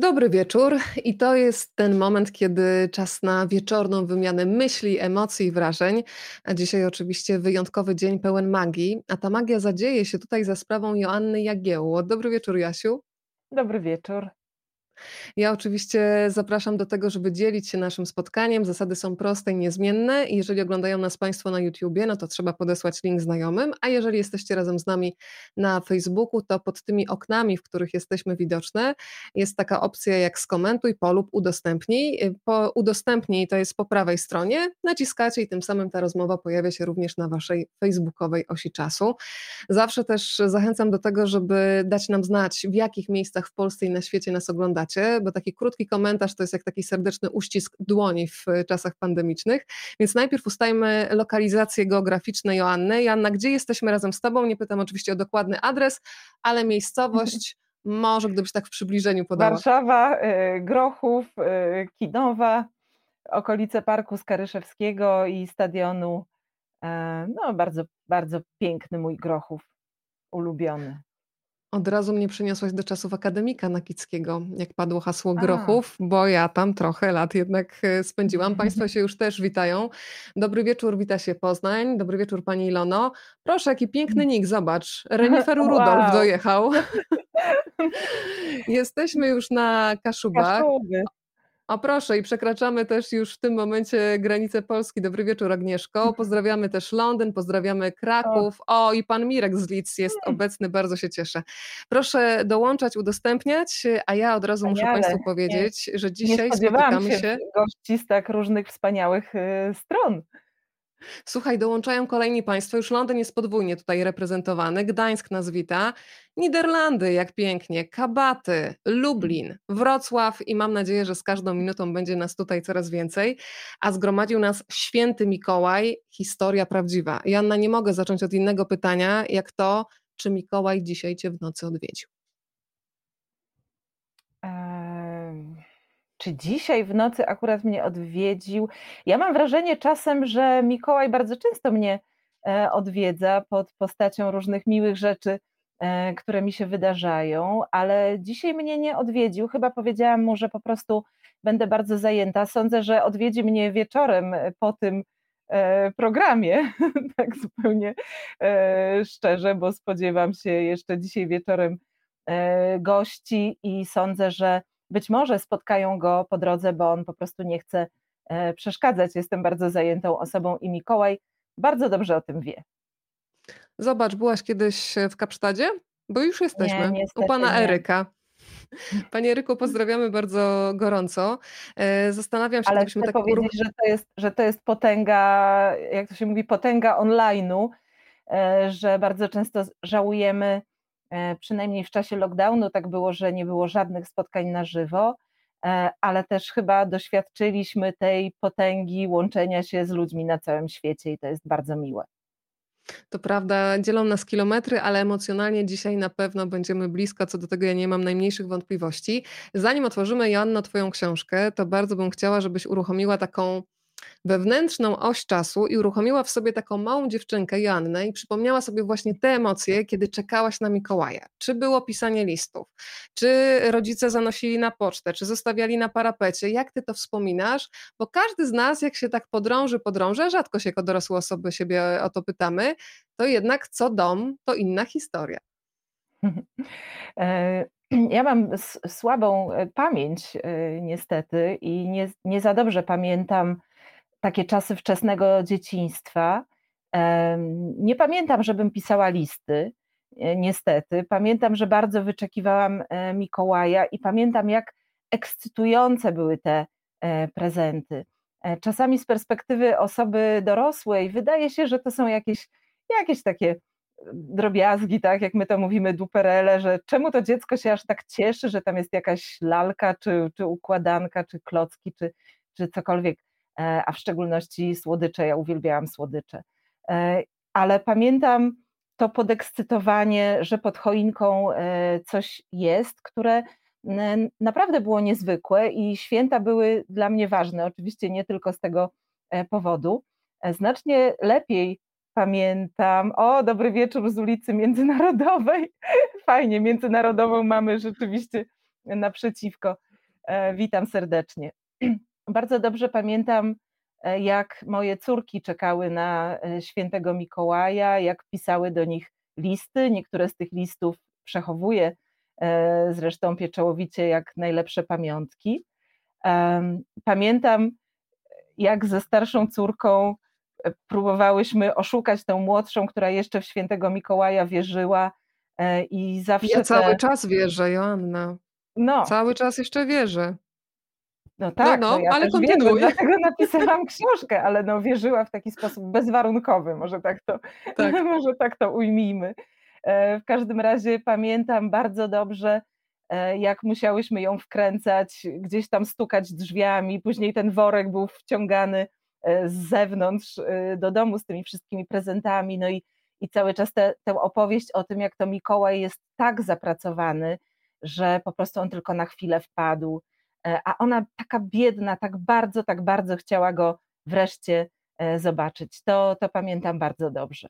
Dobry wieczór i to jest ten moment, kiedy czas na wieczorną wymianę myśli, emocji i wrażeń. A dzisiaj oczywiście wyjątkowy dzień pełen magii, a ta magia zadzieje się tutaj za sprawą Joanny Jagiełło. Dobry wieczór, Jasiu. Dobry wieczór. Ja oczywiście zapraszam do tego, żeby dzielić się naszym spotkaniem. Zasady są proste i niezmienne. Jeżeli oglądają nas Państwo na YouTubie, no to trzeba podesłać link znajomym, a jeżeli jesteście razem z nami na Facebooku, to pod tymi oknami, w których jesteśmy widoczne, jest taka opcja jak skomentuj, polub, udostępnij. Po udostępnij to jest po prawej stronie, naciskacie i tym samym ta rozmowa pojawia się również na Waszej facebookowej osi czasu. Zawsze też zachęcam do tego, żeby dać nam znać, w jakich miejscach w Polsce i na świecie nas oglądacie bo taki krótki komentarz to jest jak taki serdeczny uścisk dłoni w czasach pandemicznych. Więc najpierw ustajmy lokalizację geograficzne Joanny. Joanna, gdzie jesteśmy razem z Tobą? Nie pytam oczywiście o dokładny adres, ale miejscowość. Może gdybyś tak w przybliżeniu podała. Warszawa, y, Grochów, y, Kinowa, okolice Parku Skaryszewskiego i stadionu. E, no, bardzo, bardzo piękny mój Grochów, ulubiony. Od razu mnie przeniosłaś do czasów akademika Nakickiego, jak padło hasło A. Grochów, bo ja tam trochę lat jednak e, spędziłam. Państwo się już też witają. Dobry wieczór, wita się Poznań. Dobry wieczór Pani Ilono. Proszę, jaki piękny nick, zobacz. Reniferu wow. Rudolf dojechał. Jesteśmy już na Kaszubach. Kaszuby. O proszę, i przekraczamy też już w tym momencie granicę Polski. Dobry wieczór, Agnieszko. Pozdrawiamy też Londyn, pozdrawiamy Kraków. O, i pan Mirek z Lidz jest hmm. obecny, bardzo się cieszę. Proszę dołączać, udostępniać, a ja od razu muszę Państwu powiedzieć, nie, że dzisiaj spotykamy się. się gości z tak różnych wspaniałych y, stron. Słuchaj, dołączają kolejni państwo, już Londyn jest podwójnie tutaj reprezentowany, Gdańsk nas wita, Niderlandy, jak pięknie, Kabaty, Lublin, Wrocław i mam nadzieję, że z każdą minutą będzie nas tutaj coraz więcej, a zgromadził nas święty Mikołaj, historia prawdziwa. Janna, nie mogę zacząć od innego pytania, jak to, czy Mikołaj dzisiaj Cię w nocy odwiedził? Czy dzisiaj w nocy akurat mnie odwiedził. Ja mam wrażenie czasem, że Mikołaj bardzo często mnie e, odwiedza pod postacią różnych miłych rzeczy, e, które mi się wydarzają, ale dzisiaj mnie nie odwiedził. Chyba powiedziałam mu, że po prostu będę bardzo zajęta. Sądzę, że odwiedzi mnie wieczorem po tym e, programie, tak zupełnie szczerze, bo spodziewam się jeszcze dzisiaj wieczorem gości i sądzę, że być może spotkają go po drodze, bo on po prostu nie chce e, przeszkadzać. Jestem bardzo zajętą osobą i Mikołaj bardzo dobrze o tym wie. Zobacz, byłaś kiedyś w Kapsztadzie? Bo już jesteśmy. Nie, u pana nie. Eryka. Panie Eryku, pozdrawiamy bardzo gorąco. E, zastanawiam się, Ale chcę tak powiedzieć, że to, jest, że to jest potęga, jak to się mówi, potęga online'u, e, że bardzo często żałujemy przynajmniej w czasie lockdownu tak było, że nie było żadnych spotkań na żywo, e, ale też chyba doświadczyliśmy tej potęgi łączenia się z ludźmi na całym świecie i to jest bardzo miłe. To prawda, dzielą nas kilometry, ale emocjonalnie dzisiaj na pewno będziemy blisko, co do tego ja nie mam najmniejszych wątpliwości. Zanim otworzymy, Joanna, Twoją książkę, to bardzo bym chciała, żebyś uruchomiła taką wewnętrzną oś czasu i uruchomiła w sobie taką małą dziewczynkę Joannę i przypomniała sobie właśnie te emocje, kiedy czekałaś na Mikołaja. Czy było pisanie listów, czy rodzice zanosili na pocztę, czy zostawiali na parapecie. Jak ty to wspominasz? Bo każdy z nas, jak się tak podrąży, podrąży, rzadko się jako dorosłe osoby siebie o to pytamy, to jednak co dom, to inna historia. E, ja mam słabą e, pamięć e, niestety i nie, nie za dobrze pamiętam takie czasy wczesnego dzieciństwa. Nie pamiętam, żebym pisała listy, e, niestety. Pamiętam, że bardzo wyczekiwałam e, Mikołaja i pamiętam, jak ekscytujące były te e, prezenty. Czasami z perspektywy osoby dorosłej wydaje się, że to są jakieś, jakieś takie drobiazgi, tak jak my to mówimy, duperele, że czemu to dziecko się aż tak cieszy, że tam jest jakaś lalka, czy, czy układanka, czy klocki, czy, czy cokolwiek. E, a w szczególności słodycze. Ja uwielbiałam słodycze. E, ale pamiętam to podekscytowanie, że pod choinką e, coś jest, które naprawdę było niezwykłe i święta były dla mnie ważne. Oczywiście nie tylko z tego powodu. Znacznie lepiej pamiętam. O, dobry wieczór z ulicy Międzynarodowej. Fajnie, międzynarodową mamy rzeczywiście naprzeciwko. Witam serdecznie. Bardzo dobrze pamiętam, e, jak moje córki czekały na e, świętego Mikołaja, jak pisały do nich listy. Niektóre z tych listów przechowuję zresztą pieczołowicie jak najlepsze pamiątki. Pamiętam, jak ze starszą córką próbowałyśmy oszukać tę młodszą, która jeszcze w świętego Mikołaja wierzyła i zawsze. Ja cały te... czas wierzę, Joanna. No. Cały czas jeszcze wierzę. No, no tak, no, no, ja ale kontynuuj. dlatego napisałam książkę, ale no wierzyła w taki sposób bezwarunkowy, może tak to, tak. może tak to ujmijmy. E, w każdym razie pamiętam bardzo dobrze, e, jak musiałyśmy ją wkręcać, gdzieś tam stukać drzwiami, później ten worek był wciągany e, z zewnątrz do domu z tymi wszystkimi prezentami, no i, i cały czas te, tę opowieść o tym, jak to Mikołaj jest tak zapracowany, że po prostu on tylko na chwilę wpadł, a ona taka biedna, tak bardzo, tak bardzo chciała go wreszcie e, zobaczyć. To, to pamiętam bardzo dobrze.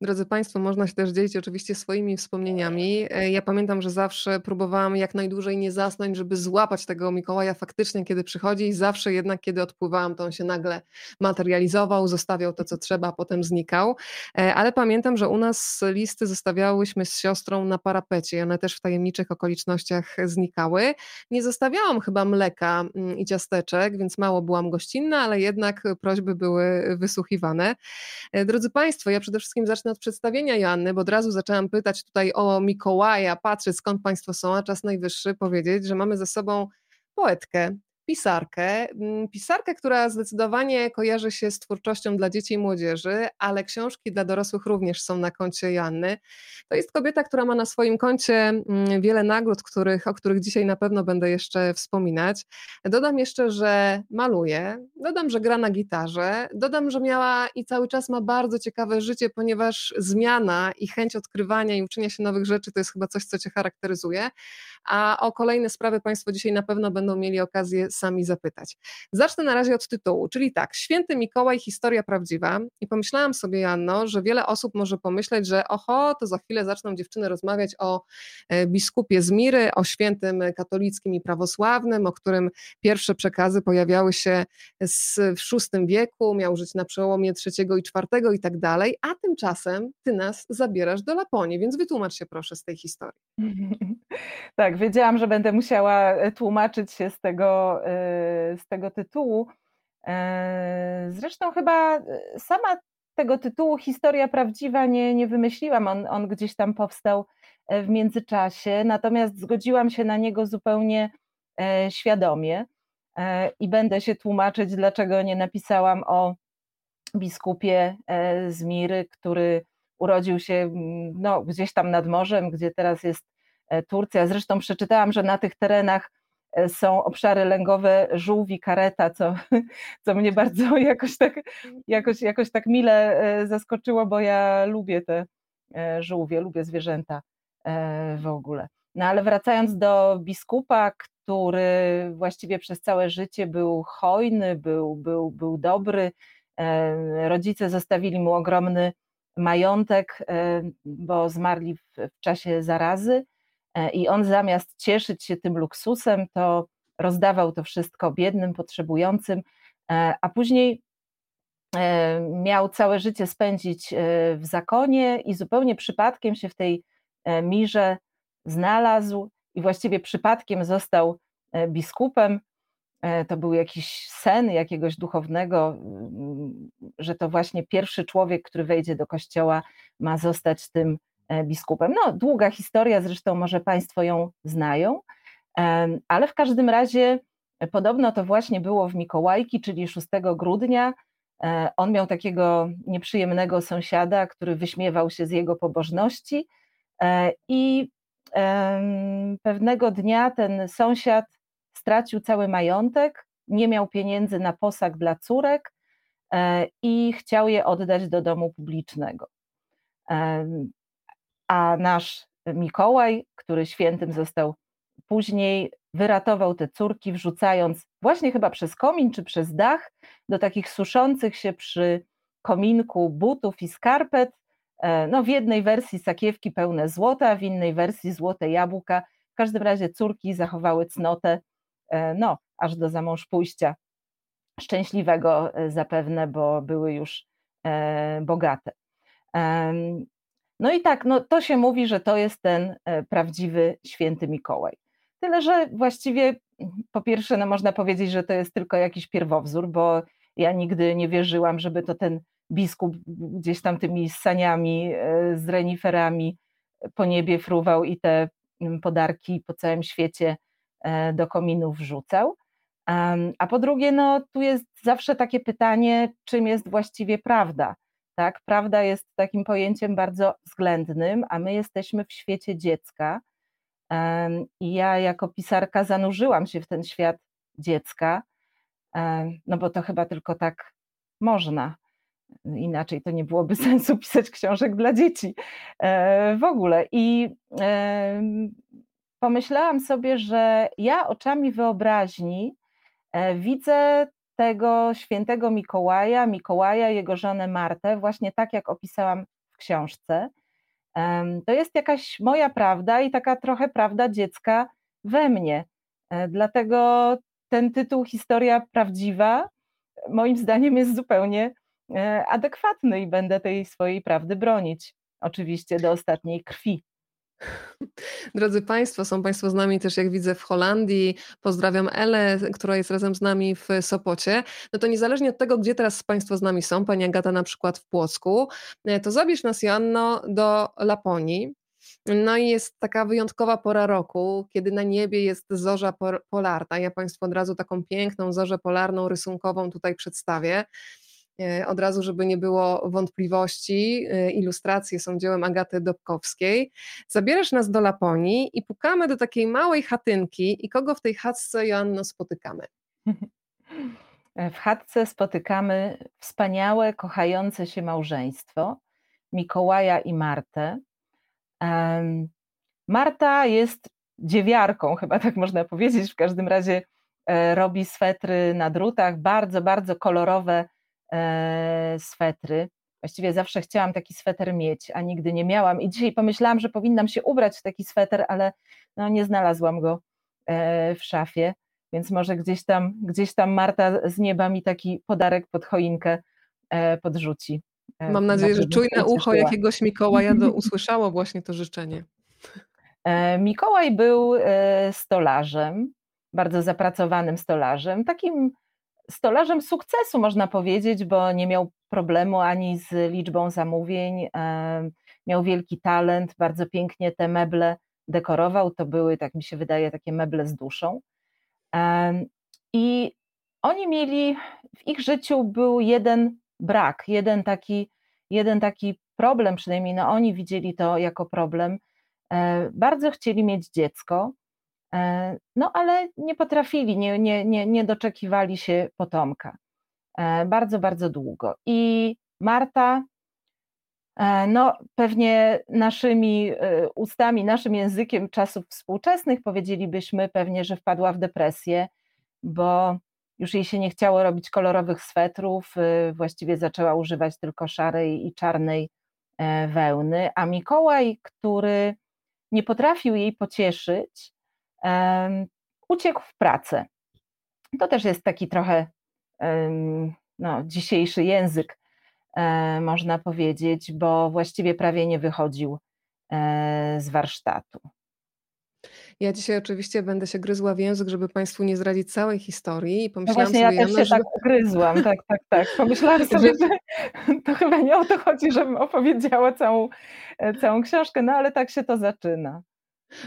Drodzy Państwo, można się też dzielić oczywiście swoimi wspomnieniami. E, ja pamiętam, że zawsze próbowałam jak najdłużej nie zasnąć, żeby złapać tego Mikołaja faktycznie, kiedy przychodzi i zawsze jednak, kiedy odpływałam, to on się nagle materializował, zostawiał to, co trzeba, a potem znikał. E, ale pamiętam, że u nas listy zostawiałyśmy z siostrą na parapecie i one też w tajemniczych okolicznościach znikały. Nie zostawiałam chyba mleka mm, i ciasteczek, więc mało byłam gościnna, ale jednak prośby były wysłuchiwane. E, drodzy Państwo, ja przede wszystkim wszystkim zacznę od przedstawienia Joanny, bo od razu zaczęłam pytać tutaj o Mikołaja, patrzeć skąd Państwo są, a czas najwyższy powiedzieć, że mamy ze sobą poetkę, pisarkę. Mm, pisarkę, która zdecydowanie kojarzy się z twórczością dla dzieci i młodzieży, ale książki dla dorosłych również są na koncie Joanny. To jest kobieta, która ma na swoim koncie mm, wiele nagród, których, o których dzisiaj na pewno będę jeszcze wspominać. Dodam jeszcze, że maluje, dodam, że gra na gitarze, dodam, że miała i cały czas ma bardzo ciekawe życie, ponieważ zmiana i chęć odkrywania i uczenia się nowych rzeczy to jest chyba coś, co cię charakteryzuje. A o kolejne sprawy Państwo dzisiaj na pewno będą mieli okazję sami zapytać. Zacznę na razie od tytułu, czyli tak, Święty Mikołaj, historia prawdziwa. I pomyślałam sobie, Janno, że wiele osób może pomyśleć, że oho, to za chwilę zaczną dziewczyny rozmawiać o e, biskupie Zmiry, o świętym katolickim i prawosławnym, o którym pierwsze przekazy pojawiały się w VI wieku, miał żyć na przełomie III i IV i tak dalej, a tymczasem ty nas zabierasz do Laponii, więc wytłumacz się proszę z tej historii. Tak, wiedziałam, że będę musiała e, tłumaczyć się z tego, e, z tego tytułu. E, zresztą chyba sama tego tytułu Historia Prawdziwa nie, nie wymyśliłam, on, on gdzieś tam powstał w międzyczasie, natomiast zgodziłam się na niego zupełnie świadomie i będę się tłumaczyć, dlaczego nie napisałam o biskupie z Miry, który urodził się no, gdzieś tam nad morzem, gdzie teraz jest Turcja. Zresztą przeczytałam, że na tych terenach e, są obszary lęgowe żółwi kareta, co, co mnie bardzo jakoś tak, jakoś, jakoś tak mile e, zaskoczyło, bo ja lubię te żółwie, lubię zwierzęta w ogóle. No ale wracając do biskupa, który właściwie przez całe życie był hojny, był, był, był dobry, rodzice zostawili mu ogromny majątek, bo zmarli w, w czasie zarazy E, I on zamiast cieszyć się tym luksusem, to rozdawał to wszystko biednym, potrzebującym, e, a później e, miał całe życie spędzić w zakonie i zupełnie przypadkiem się w tej mirze znalazł i właściwie przypadkiem został biskupem. To był jakiś sen jakiegoś duchownego, że to właśnie pierwszy człowiek, który wejdzie do kościoła, ma zostać tym E, biskupem. No, długa historia, zresztą może Państwo ją znają, ale w każdym razie podobno to właśnie było w Mikołajki, czyli 6 grudnia. E, on miał takiego nieprzyjemnego sąsiada, który wyśmiewał się z jego pobożności e, i pewnego dnia ten sąsiad stracił cały majątek, nie miał pieniędzy na posag dla córek i chciał je oddać do domu publicznego a nasz Mikołaj, który świętym został później, wyratował te córki, wrzucając właśnie chyba przez komin czy przez dach do takich suszących się przy kominku butów i skarpet. E, no, w jednej wersji sakiewki pełne złota, w innej wersji złote jabłka, W każdym razie córki zachowały cnotę, no, aż do zamąż pójścia. Szczęśliwego zapewne, bo były już bogate. No i tak, no to się mówi, że to jest ten prawdziwy święty Mikołaj. Tyle, że właściwie po pierwsze, no można powiedzieć, że to jest tylko jakiś pierwowzór, bo ja nigdy nie wierzyłam, żeby to ten biskup gdzieś tam tymi saniami e, z reniferami po niebie fruwał i te mm, podarki po całym świecie e, do kominów wrzucał. A po drugie, no tu jest zawsze takie pytanie, czym jest właściwie prawda. Tak? Prawda jest takim pojęciem bardzo względnym, a my jesteśmy w świecie dziecka. I ja jako pisarka zanurzyłam się w ten świat dziecka, no bo to chyba tylko tak można. Inaczej to nie byłoby sensu pisać książek dla dzieci e, w ogóle. I pomyślałam sobie, że ja oczami wyobraźni e, widzę tego świętego Mikołaja, Mikołaja, jego żonę Martę, właśnie tak jak opisałam w książce. To jest jakaś moja prawda i taka trochę prawda dziecka we mnie. E, dlatego ten tytuł Historia Prawdziwa moim zdaniem jest zupełnie e, adekwatny i będę tej swojej prawdy bronić. Oczywiście do ostatniej krwi. Drodzy Państwo, są Państwo z nami też, jak widzę, w Holandii. Pozdrawiam Elę, która jest razem z nami w Sopocie. No to niezależnie od tego, gdzie teraz Państwo z nami są, Pani Agata na przykład w Płocku, e, to zabierz nas, Joanno, do Laponii. No i jest taka wyjątkowa pora roku, kiedy na niebie jest zorza polarna. Ja Państwu od razu taką piękną zorzę polarną rysunkową tutaj przedstawię. E, od razu, żeby nie było wątpliwości, e, ilustracje są dziełem Agaty Dobkowskiej. Zabierasz nas do Laponii i pukamy do takiej małej chatynki i kogo w tej chatce, Joanno, spotykamy? W chatce spotykamy wspaniałe, kochające się małżeństwo Mikołaja i Martę. Marta jest dziewiarką, chyba tak można powiedzieć. W każdym razie e, robi swetry na drutach, bardzo, bardzo kolorowe E, swetry. Właściwie zawsze chciałam taki sweter mieć, a nigdy nie miałam. I dzisiaj pomyślałam, że powinnam się ubrać w taki sweter, ale no, nie znalazłam go e, w szafie, więc może gdzieś tam, gdzieś tam Marta z nieba mi taki podarek pod choinkę e, podrzuci. Mam nadzieję, że czujne ucho jakiegoś Mikołaja do, usłyszało właśnie to życzenie. Mikołaj był stolarzem, bardzo zapracowanym stolarzem, takim stolarzem sukcesu, można powiedzieć, bo nie miał problemu ani z liczbą zamówień, miał wielki talent, bardzo pięknie te meble dekorował. To były, tak mi się wydaje, takie meble z duszą. I oni mieli, w ich życiu był jeden brak, jeden taki, jeden taki problem, przynajmniej no oni widzieli to jako problem. E, bardzo chcieli mieć dziecko, E, no ale nie potrafili, nie, nie, nie, nie doczekiwali się potomka. E, bardzo, bardzo długo. I Marta, e, no pewnie naszymi ustami, naszym językiem czasów współczesnych powiedzielibyśmy pewnie, że wpadła w depresję, bo już jej się nie chciało robić kolorowych swetrów, właściwie zaczęła używać tylko szarej i czarnej wełny, a Mikołaj, który nie potrafił jej pocieszyć, uciekł w pracę. To też jest taki trochę no, dzisiejszy język, e, można powiedzieć, bo właściwie prawie nie wychodził e, z warsztatu. Ja dzisiaj oczywiście będę się gryzła w język, żeby Państwu nie zdradzić całej historii. I pomyślałam no właśnie, sobie, ja też się że... tak gryzłam, tak, tak, tak. Pomyślałam sobie, że to chyba nie o to chodzi, żebym opowiedziała całą, e, całą książkę, no ale tak się to zaczyna.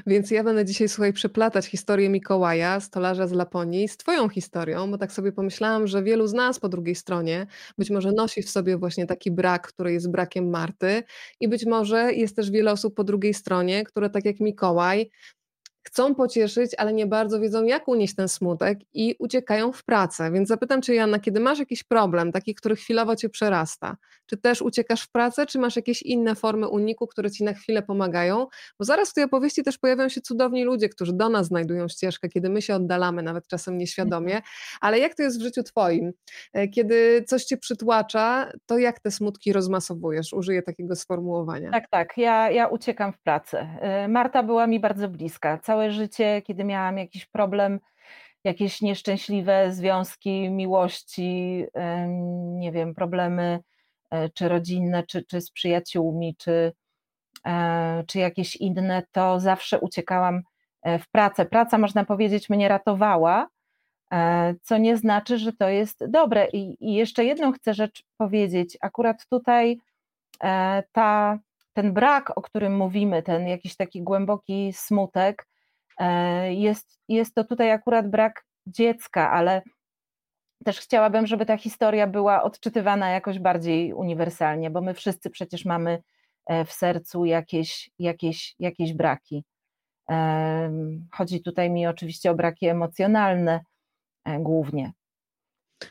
Więc ja będę dzisiaj, słuchaj, przeplatać historię Mikołaja, stolarza z Laponii, z Twoją historią, bo tak sobie pomyślałam, że wielu z nas po drugiej stronie być może nosi w sobie właśnie taki brak, który jest brakiem Marty, i być może jest też wiele osób po drugiej stronie, które tak jak Mikołaj chcą pocieszyć, ale nie bardzo wiedzą, jak unieść ten smutek i uciekają w pracę. Więc zapytam Cię, Janna, kiedy masz jakiś problem, taki, który chwilowo Cię przerasta, czy też uciekasz w pracę, czy masz jakieś inne formy uniku, które Ci na chwilę pomagają? Bo zaraz w tej opowieści też pojawią się cudowni ludzie, którzy do nas znajdują ścieżkę, kiedy my się oddalamy, nawet czasem nieświadomie. Mhm. Ale jak to jest w życiu Twoim? E, kiedy coś Cię przytłacza, to jak te smutki rozmasowujesz? Użyję takiego sformułowania. Tak, tak. Ja, ja uciekam w pracę. E, Marta była mi bardzo bliska całe życie, kiedy miałam jakiś problem, jakieś nieszczęśliwe związki, miłości, nie wiem, problemy e, czy rodzinne, czy, czy z przyjaciółmi, czy, e, czy jakieś inne, to zawsze uciekałam e, w pracę. Praca, można powiedzieć, mnie ratowała, co nie znaczy, że to jest dobre. I, i jeszcze jedną chcę rzecz powiedzieć. Akurat tutaj ta, ten brak, o którym mówimy, ten jakiś taki głęboki smutek, jest, jest to tutaj akurat brak dziecka, ale też chciałabym, żeby ta historia była odczytywana jakoś bardziej uniwersalnie, bo my wszyscy przecież mamy e, w sercu jakieś, jakieś, jakieś braki. E, chodzi tutaj mi oczywiście o braki emocjonalne głównie.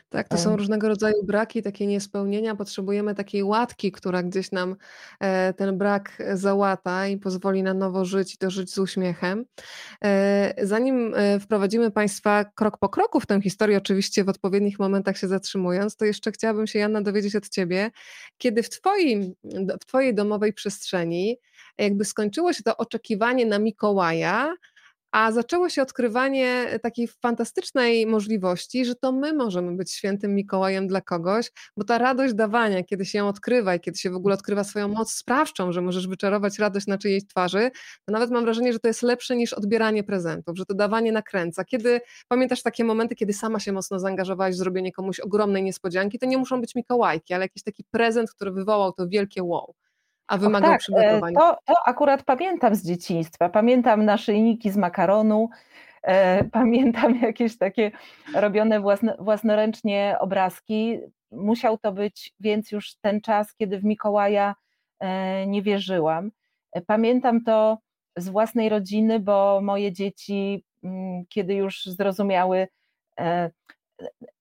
Tak, to są różnego rodzaju braki, takie niespełnienia. Potrzebujemy takiej łatki, która gdzieś nam e, ten brak załata i pozwoli na nowo żyć i to żyć z uśmiechem. E, zanim e, wprowadzimy Państwa krok po kroku w tę historię, oczywiście w odpowiednich momentach się zatrzymując, to jeszcze chciałabym się, Janna, dowiedzieć od Ciebie, kiedy w, twoim, w Twojej domowej przestrzeni jakby skończyło się to oczekiwanie na Mikołaja, a zaczęło się odkrywanie takiej fantastycznej możliwości, że to my możemy być świętym Mikołajem dla kogoś, bo ta radość dawania, kiedy się ją odkrywa i kiedy się w ogóle odkrywa swoją moc sprawczą, że możesz wyczarować radość na czyjejś twarzy, to nawet mam wrażenie, że to jest lepsze niż odbieranie prezentów, że to dawanie nakręca. Kiedy pamiętasz takie momenty, kiedy sama się mocno zaangażowałaś w zrobienie komuś ogromnej niespodzianki, to nie muszą być Mikołajki, ale jakiś taki prezent, który wywołał to wielkie wow a wymagał tak, przygotowania. To, to akurat pamiętam z dzieciństwa. Pamiętam naszyjniki z makaronu, e, pamiętam jakieś takie robione własno, własnoręcznie obrazki. Musiał to być więc już ten czas, kiedy w Mikołaja e, nie wierzyłam. E, pamiętam to z własnej rodziny, bo moje dzieci, mm, kiedy już zrozumiały, e,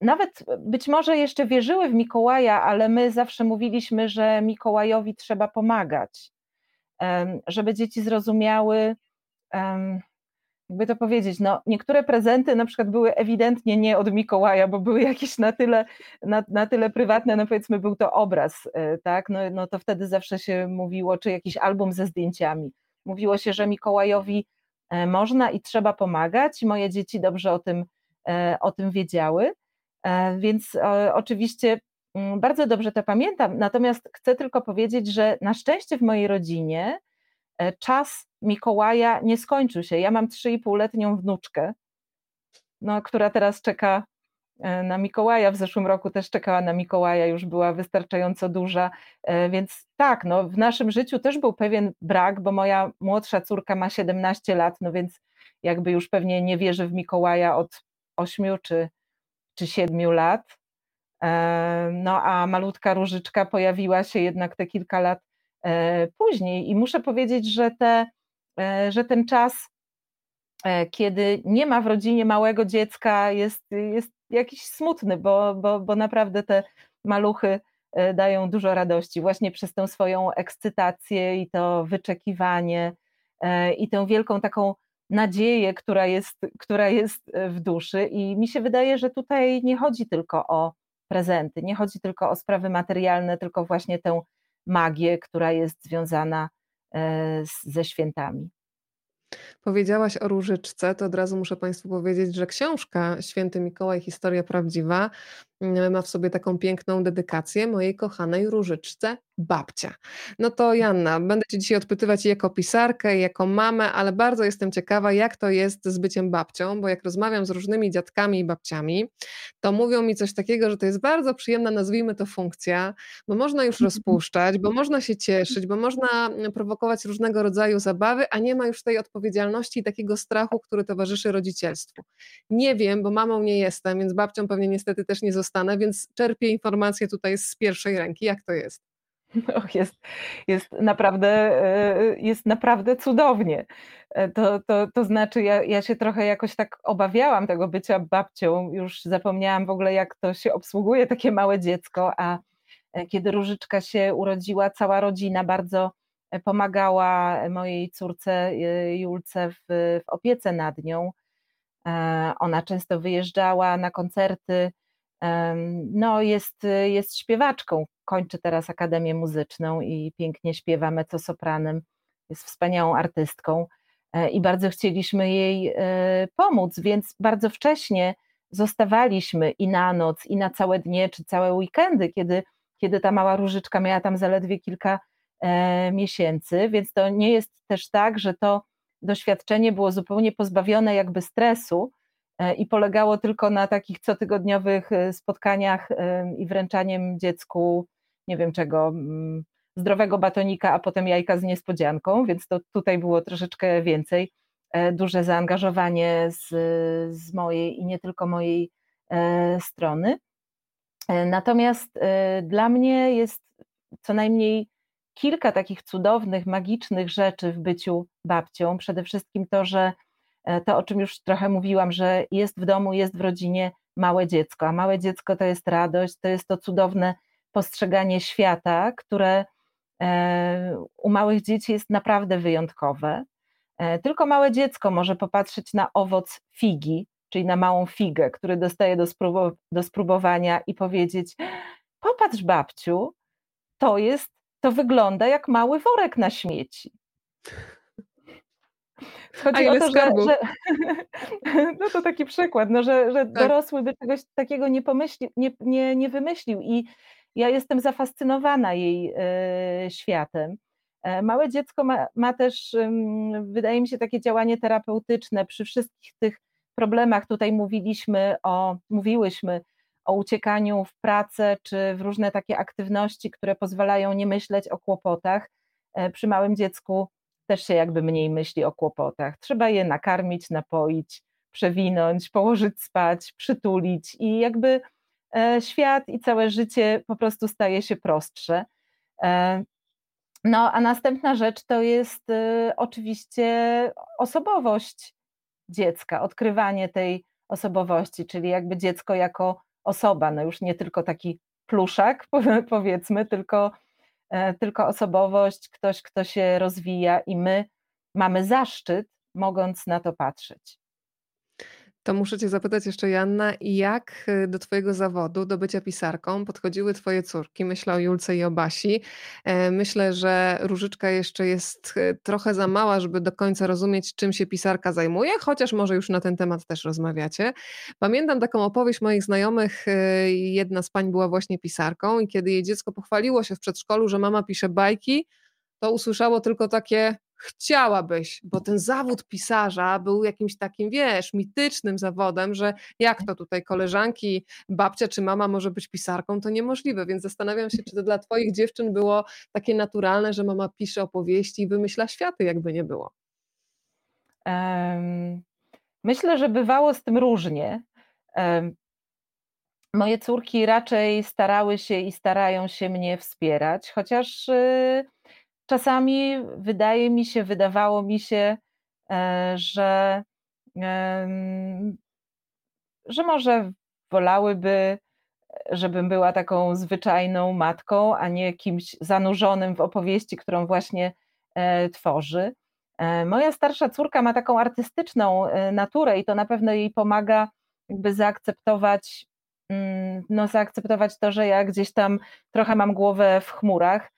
nawet być może jeszcze wierzyły w Mikołaja, ale my zawsze mówiliśmy, że Mikołajowi trzeba pomagać, żeby dzieci zrozumiały, jakby to powiedzieć, no, niektóre prezenty na przykład były ewidentnie nie od Mikołaja, bo były jakieś na tyle, na, na tyle prywatne, no powiedzmy był to obraz, e, tak, no, no to wtedy zawsze się mówiło, czy jakiś album ze zdjęciami. Mówiło się, że Mikołajowi e, można i trzeba pomagać moje dzieci dobrze o tym o tym wiedziały. E, więc e, oczywiście mm, bardzo dobrze to pamiętam. Natomiast chcę tylko powiedzieć, że na szczęście w mojej rodzinie czas Mikołaja nie skończył się. Ja mam 3,5-letnią wnuczkę, no, która teraz czeka na Mikołaja. W zeszłym roku też czekała na Mikołaja, już była wystarczająco duża. Więc tak, no, w naszym życiu też był pewien brak, bo moja młodsza córka ma 17 lat, no więc jakby już pewnie nie wierzy w Mikołaja od ośmiu czy, czy siedmiu lat. E, no a malutka różyczka pojawiła się jednak te kilka lat e, później i muszę powiedzieć, że, te, e, że ten czas, kiedy nie ma w rodzinie małego dziecka, jest, jest jakiś smutny, bo, bo, bo naprawdę te maluchy dają dużo radości właśnie przez tę swoją ekscytację i to wyczekiwanie i tę wielką taką nadzieję, która jest, która jest e, w duszy. I mi się wydaje, że tutaj nie chodzi tylko o prezenty, nie chodzi tylko o sprawy materialne, tylko właśnie tę magię, która jest związana e, ze świętami. Powiedziałaś o Różyczce, to od razu muszę Państwu powiedzieć, że książka Święty Mikołaj, historia prawdziwa ma w sobie taką piękną dedykację mojej kochanej Różyczce babcia. No to Janna, będę Cię dzisiaj odpytywać jako pisarkę, jako mamę, ale bardzo jestem ciekawa, jak to jest z byciem babcią, bo jak rozmawiam z różnymi dziadkami i babciami, to mówią mi coś takiego, że to jest bardzo przyjemna, nazwijmy to funkcja, bo można już rozpuszczać, bo można się cieszyć, bo można mm, prowokować różnego rodzaju zabawy, a nie ma już tej odpowiedzialności i takiego strachu, który towarzyszy rodzicielstwu. Nie wiem, bo mamą nie jestem, więc babcią pewnie niestety też nie zostanę, więc czerpię informacje tutaj z pierwszej ręki. Jak to jest? No, jest, jest, naprawdę, e, jest naprawdę cudownie. E, to, to, to znaczy, ja, ja się trochę jakoś tak obawiałam tego bycia babcią, już zapomniałam w ogóle, jak to się obsługuje takie małe dziecko, a e, kiedy Różyczka się urodziła, cała rodzina bardzo pomagała mojej córce Julce w, w opiece nad nią. Ona często wyjeżdżała na koncerty, no, jest, jest śpiewaczką, kończy teraz Akademię Muzyczną i pięknie śpiewa mezzosopranem, jest wspaniałą artystką. i bardzo chcieliśmy jej pomóc, więc bardzo wcześnie zostawaliśmy i na noc, i na całe dnie, czy całe weekendy, kiedy, kiedy ta mała różyczka miała tam zaledwie kilka miesięcy, więc to nie jest też tak, że to doświadczenie było zupełnie pozbawione jakby stresu e, i polegało tylko na takich cotygodniowych e, spotkaniach e, i wręczaniem dziecku, nie wiem czego, zdrowego batonika, a potem jajka z niespodzianką, więc to tutaj było troszeczkę więcej. Duże zaangażowanie z, z mojej i nie tylko mojej strony. Natomiast dla mnie jest co najmniej kilka takich cudownych, magicznych rzeczy w byciu babcią. Przede wszystkim to, że e, to, o czym już trochę mówiłam, że jest w domu, jest w rodzinie małe dziecko, a małe dziecko to jest radość, to jest to cudowne postrzeganie świata, które e, u małych dzieci jest naprawdę wyjątkowe. E, tylko małe dziecko może popatrzeć na owoc figi, czyli na małą figę, który dostaje do, do spróbowania i powiedzieć: Popatrz, babciu, to jest to wygląda jak mały worek na śmieci. Chodzi o to, że, że, no to taki przykład, no, że, że tak. dorosły by czegoś takiego nie, pomyśli, nie, nie, nie wymyślił i ja jestem zafascynowana jej y, światem. E, małe dziecko ma, ma też, y, wydaje mi się, takie działanie terapeutyczne przy wszystkich tych problemach. Tutaj mówiliśmy o, mówiłyśmy o uciekaniu w pracę czy w różne takie aktywności, które pozwalają nie myśleć o kłopotach. E, przy małym dziecku też się jakby mniej myśli o kłopotach. Trzeba je nakarmić, napoić, przewinąć, położyć spać, przytulić i jakby e, świat i całe życie po prostu staje się prostsze. E, no, a następna rzecz to jest oczywiście osobowość dziecka, odkrywanie tej osobowości, czyli jakby dziecko jako osoba, no już nie tylko taki pluszak, powiedzmy, tylko, e, tylko osobowość, ktoś, kto się rozwija i my mamy zaszczyt, mogąc na to patrzeć. To muszę Cię zapytać jeszcze, Janna, jak y, do Twojego zawodu, do bycia pisarką podchodziły Twoje córki? Myślę o Julce i o Basi. E, myślę, że Różyczka jeszcze jest y, trochę za mała, żeby do końca rozumieć, czym się pisarka zajmuje, chociaż może już na ten temat też rozmawiacie. Pamiętam taką opowieść moich znajomych. Y, jedna z pań była właśnie pisarką i kiedy jej dziecko pochwaliło się w przedszkolu, że mama pisze bajki, to usłyszało tylko takie chciałabyś, bo ten zawód pisarza był jakimś takim, wiesz, mitycznym zawodem, że jak to tutaj koleżanki, babcia czy mama może być pisarką, to niemożliwe, więc zastanawiam się, czy to dla twoich dziewczyn było takie naturalne, że mama pisze opowieści i wymyśla światy, jakby nie było. Myślę, że bywało z tym różnie. Moje córki raczej starały się i starają się mnie wspierać, chociaż y, czasami wydaje mi się, wydawało mi się, e, że, że może wolałyby, żebym była taką zwyczajną matką, a nie kimś zanurzonym w opowieści, którą właśnie e, tworzy. E, moja starsza córka ma taką artystyczną naturę i to na pewno jej pomaga jakby zaakceptować, mm, no zaakceptować to, że ja gdzieś tam trochę mam głowę w chmurach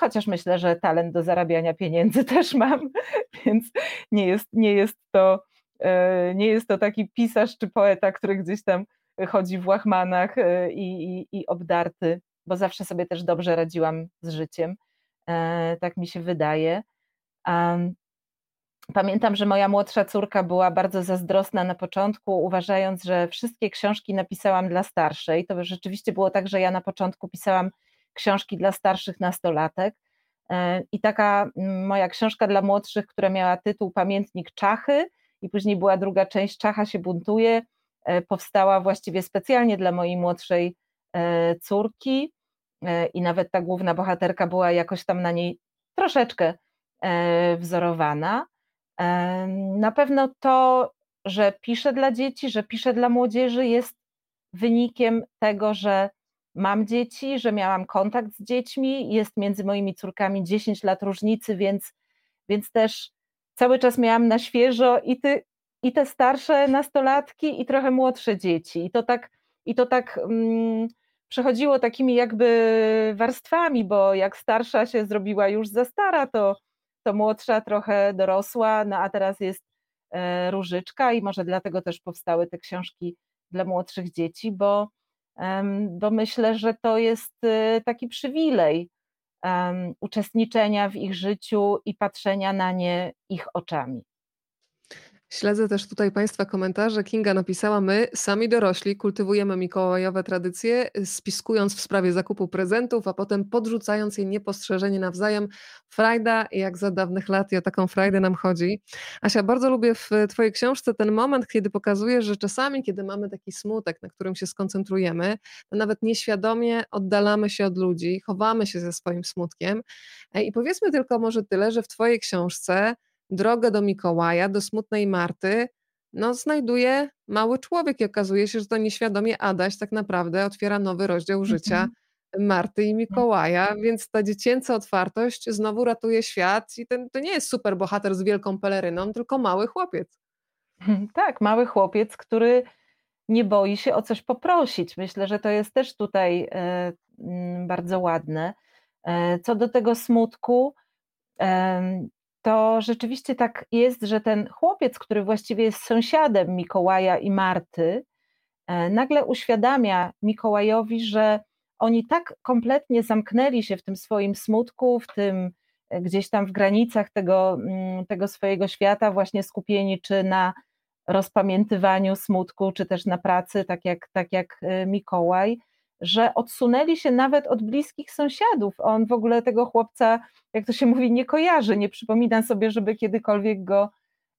chociaż myślę, że talent do zarabiania pieniędzy też mam, więc nie jest, nie jest, to, e, nie jest to taki pisarz czy poeta, który gdzieś tam chodzi w łachmanach e, i, i, i obdarty, bo zawsze sobie też dobrze radziłam z życiem. Tak mi się wydaje. Pamiętam, że moja młodsza córka była bardzo zazdrosna na początku, uważając, że wszystkie książki napisałam dla starszej. To rzeczywiście było tak, że ja na początku pisałam książki dla starszych nastolatek. E, I taka mm, moja książka dla młodszych, która miała tytuł Pamiętnik Czachy, i później była druga część Czacha się buntuje, e, powstała właściwie specjalnie dla mojej młodszej e, córki. I nawet ta główna bohaterka była jakoś tam na niej troszeczkę wzorowana. Na pewno to, że piszę dla dzieci, że piszę dla młodzieży, jest wynikiem tego, że mam dzieci, że miałam kontakt z dziećmi, jest między moimi córkami 10 lat różnicy, więc, więc też cały czas miałam na świeżo i, ty, i te starsze nastolatki, i trochę młodsze dzieci. I to tak, i to tak mm, przechodziło takimi jakby warstwami, bo jak starsza się zrobiła już za stara, to, to młodsza trochę dorosła, no a teraz jest e, różyczka i może dlatego też powstały te książki dla młodszych dzieci, bo, bo myślę, że to jest e, taki przywilej uczestniczenia w ich życiu i patrzenia na nie ich oczami. Śledzę też tutaj Państwa komentarze. Kinga napisała: My, sami dorośli, kultywujemy mikołajowe tradycje, spiskując w sprawie zakupu prezentów, a potem podrzucając je niepostrzeżenie nawzajem. Frajda, jak za dawnych lat, i o taką frajdę nam chodzi. Asia, bardzo lubię w Twojej książce ten moment, kiedy pokazujesz, że czasami, kiedy mamy taki smutek, na którym się skoncentrujemy, to nawet nieświadomie oddalamy się od ludzi, chowamy się ze swoim smutkiem. E, I powiedzmy tylko może tyle, że w Twojej książce drogę do Mikołaja, do smutnej Marty, no znajduje mały człowiek i okazuje się, że to nieświadomie Adaś tak naprawdę otwiera nowy rozdział życia mhm. Marty i Mikołaja, więc ta dziecięca otwartość znowu ratuje świat i ten, to nie jest super bohater z wielką peleryną, tylko mały chłopiec. Tak, mały chłopiec, który nie boi się o coś poprosić. Myślę, że to jest też tutaj e, mm, bardzo ładne. E, co do tego smutku, to rzeczywiście tak jest, że ten chłopiec, który właściwie jest sąsiadem Mikołaja i Marty, e, nagle uświadamia Mikołajowi, że oni tak kompletnie zamknęli się w tym swoim smutku, w tym e, gdzieś tam w granicach tego, mm, tego swojego świata, właśnie skupieni czy na rozpamiętywaniu smutku, czy też na pracy, tak jak, tak jak e, Mikołaj, że odsunęli się nawet od bliskich sąsiadów. On w ogóle tego chłopca, jak to się mówi, nie kojarzy, nie przypomina sobie, żeby kiedykolwiek go,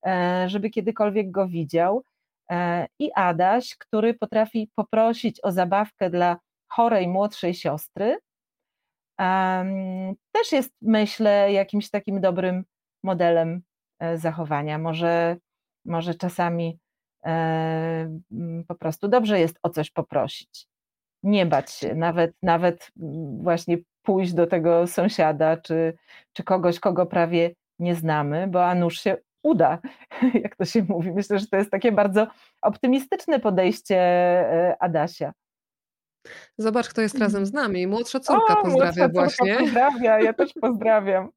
e, żeby kiedykolwiek go widział. E, I Adaś, który potrafi poprosić o zabawkę dla chorej młodszej siostry, też jest, myślę, jakimś takim dobrym modelem e, zachowania. Może, może czasami po prostu dobrze jest o coś poprosić nie bać się, nawet, nawet właśnie pójść do tego sąsiada, czy, czy kogoś, kogo prawie nie znamy, bo a nuż się uda, jak to się mówi. Myślę, że to jest takie bardzo optymistyczne podejście e, Adasia. Zobacz, kto jest razem z nami. Młodsza córka o, pozdrawia młodsza właśnie. Córka pozdrawia, ja też pozdrawiam.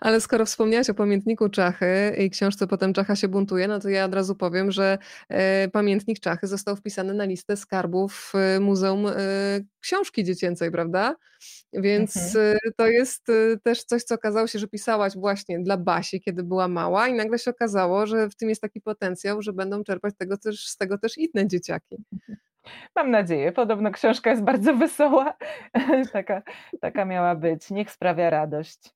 Ale skoro wspomniałaś o pamiętniku Czachy i książce Potem Czacha się buntuje, no to ja od razu powiem, że e, pamiętnik Czachy został wpisany na listę skarbów e, Muzeum e, Książki Dziecięcej, prawda? Więc mhm. to jest też coś, co okazało się, że pisałaś właśnie dla Basi, kiedy była mała i nagle się okazało, że w tym jest taki potencjał, że będą czerpać tego też, z tego też inne dzieciaki. Mam nadzieję. Podobno książka jest bardzo wesoła. taka, taka miała być. Niech sprawia radość.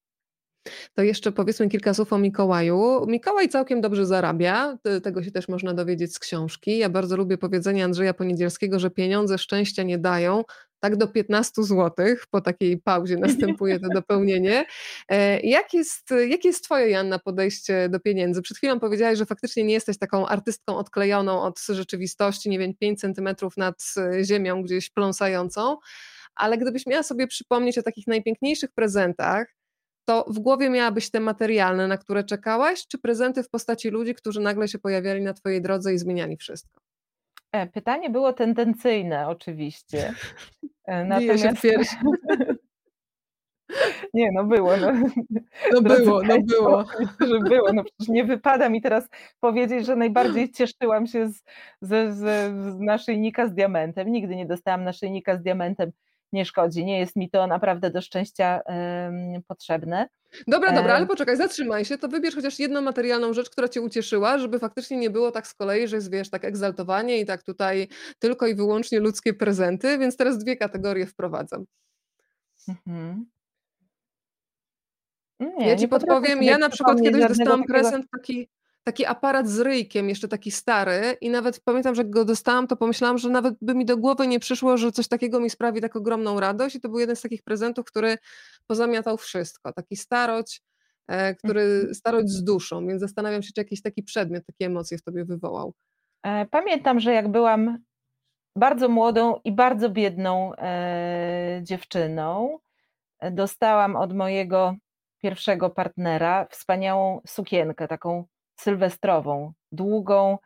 To jeszcze powiedzmy kilka słów o Mikołaju. Mikołaj całkiem dobrze zarabia, tego się też można dowiedzieć z książki. Ja bardzo lubię powiedzenie Andrzeja Poniedzielskiego, że pieniądze szczęścia nie dają, tak do 15 zł, po takiej pauzie następuje to dopełnienie. E, jak jest, jakie jest Twoje, Janna, podejście do pieniędzy? Przed chwilą powiedziałaś, że faktycznie nie jesteś taką artystką odklejoną od rzeczywistości, nie wiem, 5 centymetrów nad ziemią gdzieś pląsającą, ale gdybyś miała sobie przypomnieć o takich najpiękniejszych prezentach, to w głowie miałabyś te materialne, na które czekałaś, czy prezenty w postaci ludzi, którzy nagle się pojawiali na Twojej drodze i zmieniali wszystko? E, pytanie było tendencyjne, oczywiście. E, natomiast... się. Nie, no było. No, no było, no było. Że było. No przecież nie wypada mi teraz powiedzieć, że najbardziej cieszyłam się z, z, z naszyjnika z diamentem. Nigdy nie dostałam naszyjnika z diamentem nie szkodzi. Nie jest mi to naprawdę do szczęścia potrzebne. Dobra, dobra, ale poczekaj, zatrzymaj się, to wybierz chociaż jedną materialną rzecz, która cię ucieszyła, żeby faktycznie nie było tak z kolei, że jest, wiesz, tak egzaltowanie i tak tutaj tylko i wyłącznie ludzkie prezenty, więc teraz dwie kategorie wprowadzam. Mhm. Nie, ja ci podpowiem, ja na przykład kiedyś dostałam prezent taki taki aparat z ryjkiem, jeszcze taki stary i nawet pamiętam, że jak go dostałam, to pomyślałam, że nawet by mi do głowy nie przyszło, że coś takiego mi sprawi tak ogromną radość i to był jeden z takich prezentów, który pozamiatał wszystko. Taki starość, e, który, mhm. starość z duszą, więc zastanawiam się, czy jakiś taki przedmiot takie emocje w tobie wywołał. E, pamiętam, że jak byłam bardzo młodą i bardzo biedną e, dziewczyną, dostałam od mojego pierwszego partnera wspaniałą sukienkę, taką sylwestrową, długą.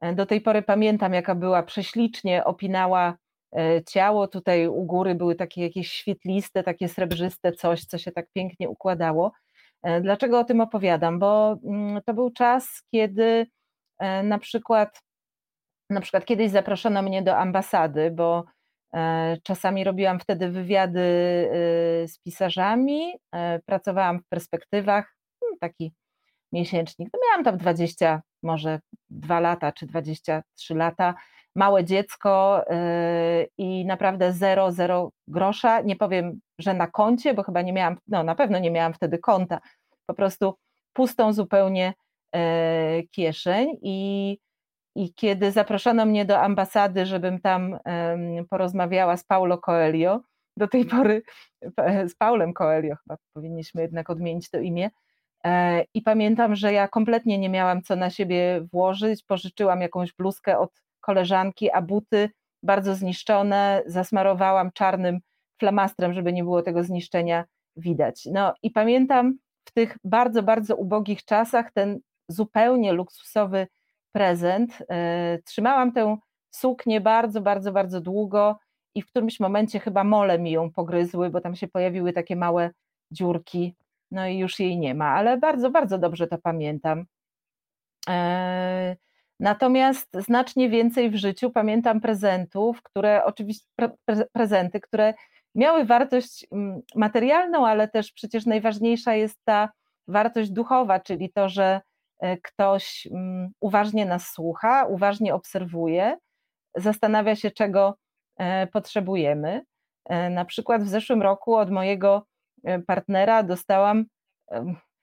E, do tej pory pamiętam, jaka była prześlicznie, opinała e, ciało. Tutaj u góry były takie jakieś świetliste, takie srebrzyste coś, co się tak pięknie układało. Dlaczego o tym opowiadam? Bo mm, to był czas, kiedy na przykład, na przykład kiedyś zaproszono mnie do ambasady, bo czasami robiłam wtedy wywiady z pisarzami, pracowałam w perspektywach, hmm, taki miesięcznik. No miałam tam 20, może 2 lata czy 23 lata, małe dziecko yy, i naprawdę zero, zero grosza. Nie powiem, że na koncie, bo chyba nie miałam, no na pewno nie miałam wtedy konta. Po prostu pustą zupełnie yy, kieszeń i i kiedy zaproszono mnie do ambasady, żebym tam porozmawiała z Paulo Coelho, do tej pory z Paulem Coelho, chyba powinniśmy jednak odmienić to imię, I pamiętam, że ja kompletnie nie miałam co na siebie włożyć. Pożyczyłam jakąś bluzkę od koleżanki, a buty bardzo zniszczone, zasmarowałam czarnym flamastrem, żeby nie było tego zniszczenia widać. No i pamiętam w tych bardzo, bardzo ubogich czasach ten zupełnie luksusowy prezent. E, trzymałam tę suknię bardzo, bardzo, bardzo długo i w którymś momencie chyba mole mi ją pogryzły, bo tam się pojawiły takie małe dziurki no i już jej nie ma, ale bardzo, bardzo dobrze to pamiętam. E, natomiast znacznie więcej w życiu pamiętam prezentów, które oczywiście prezenty, które miały wartość mm, materialną, ale też przecież najważniejsza jest ta wartość duchowa, czyli to, że e, ktoś mm, uważnie nas słucha, uważnie obserwuje, zastanawia się, czego e, potrzebujemy. Na przykład w zeszłym roku od mojego E, partnera dostałam,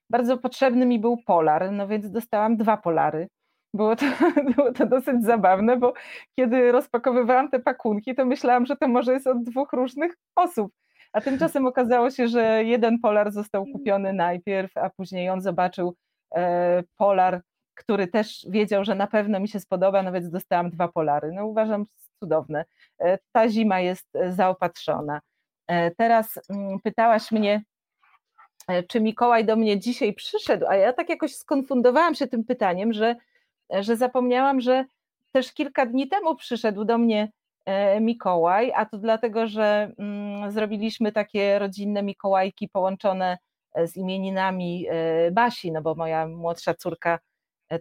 bardzo potrzebny mi był polar, no więc dostałam dwa polary. Było to, było to dosyć zabawne, bo kiedy rozpakowywałam te pakunki, to myślałam, że to może jest od dwóch różnych osób. A tymczasem okazało się, że jeden polar został kupiony najpierw, a później on zobaczył e, polar, który też wiedział, że na pewno mi się spodoba, no więc dostałam dwa polary. No uważam cudowne. E, ta zima jest zaopatrzona. E, teraz mm, pytałaś mnie, e, czy Mikołaj do mnie dzisiaj przyszedł, a ja tak jakoś skonfundowałam się tym pytaniem, że, e, że zapomniałam, że też kilka dni temu przyszedł do mnie Mikołaj, a to dlatego, że mm, zrobiliśmy takie rodzinne Mikołajki połączone z imieninami Basi, no bo moja młodsza córka